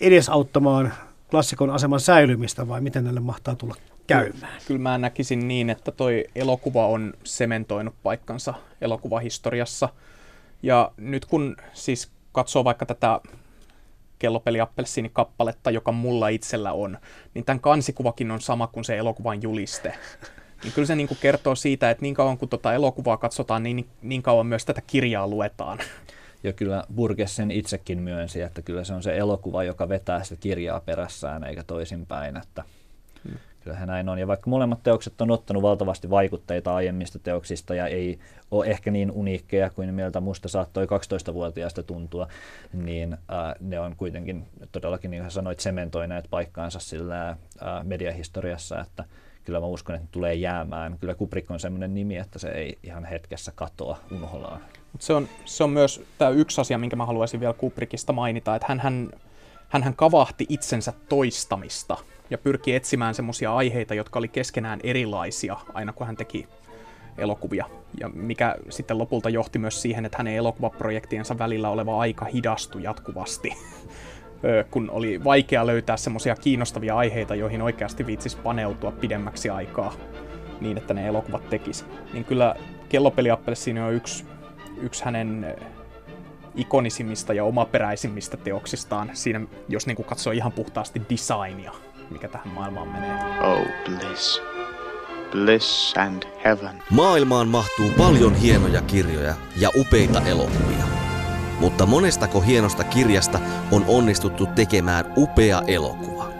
edesauttamaan klassikon aseman säilymistä vai miten näille mahtaa tulla käymään? Kyllä mä näkisin niin, että toi elokuva on sementoinut paikkansa elokuvahistoriassa. Ja nyt kun siis katsoo vaikka tätä kellopeli kappaletta, joka mulla itsellä on, niin tämän kansikuvakin on sama kuin se elokuvan juliste. Niin kyllä se niin kuin kertoo siitä, että niin kauan kuin tuota elokuvaa katsotaan, niin, niin kauan myös tätä kirjaa luetaan. Ja kyllä Burgess sen itsekin myönsi, että kyllä se on se elokuva, joka vetää sitä kirjaa perässään eikä toisinpäin. Että hmm. Kyllähän näin on. Ja vaikka molemmat teokset on ottanut valtavasti vaikutteita aiemmista teoksista ja ei ole ehkä niin uniikkeja kuin mieltä musta saattoi 12-vuotiaasta tuntua, niin äh, ne on kuitenkin todellakin, niin kuin sanoit, sementoineet paikkaansa sillä äh, mediahistoriassa, että kyllä mä uskon, että ne tulee jäämään. Kyllä Kubrick on sellainen nimi, että se ei ihan hetkessä katoa unholaan. Mut se, on, se on myös tämä yksi asia, minkä mä haluaisin vielä Kubrickista mainita, että hän, hän, hän, hän kavahti itsensä toistamista ja pyrki etsimään semmoisia aiheita, jotka oli keskenään erilaisia aina kun hän teki elokuvia. Ja mikä sitten lopulta johti myös siihen, että hänen elokuvaprojektiensa välillä oleva aika hidastui jatkuvasti. kun oli vaikea löytää semmoisia kiinnostavia aiheita, joihin oikeasti viitsisi paneutua pidemmäksi aikaa niin, että ne elokuvat tekisi. Niin kyllä Kellopeliappelsiini on yksi, yksi hänen ikonisimmista ja omaperäisimmistä teoksistaan, siinä jos niin kuin katsoo ihan puhtaasti designia, mikä tähän maailmaan menee. Oh, bliss. Bliss and heaven. Maailmaan mahtuu paljon hienoja kirjoja ja upeita elokuvia. Mutta monestako hienosta kirjasta on onnistuttu tekemään upea elokuva?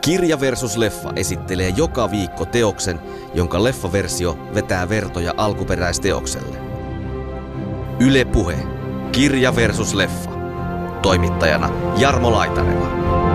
Kirja versus leffa esittelee joka viikko teoksen, jonka leffaversio vetää vertoja alkuperäisteokselle. Yle Puhe. Kirja versus leffa. Toimittajana Jarmo Laitaneva.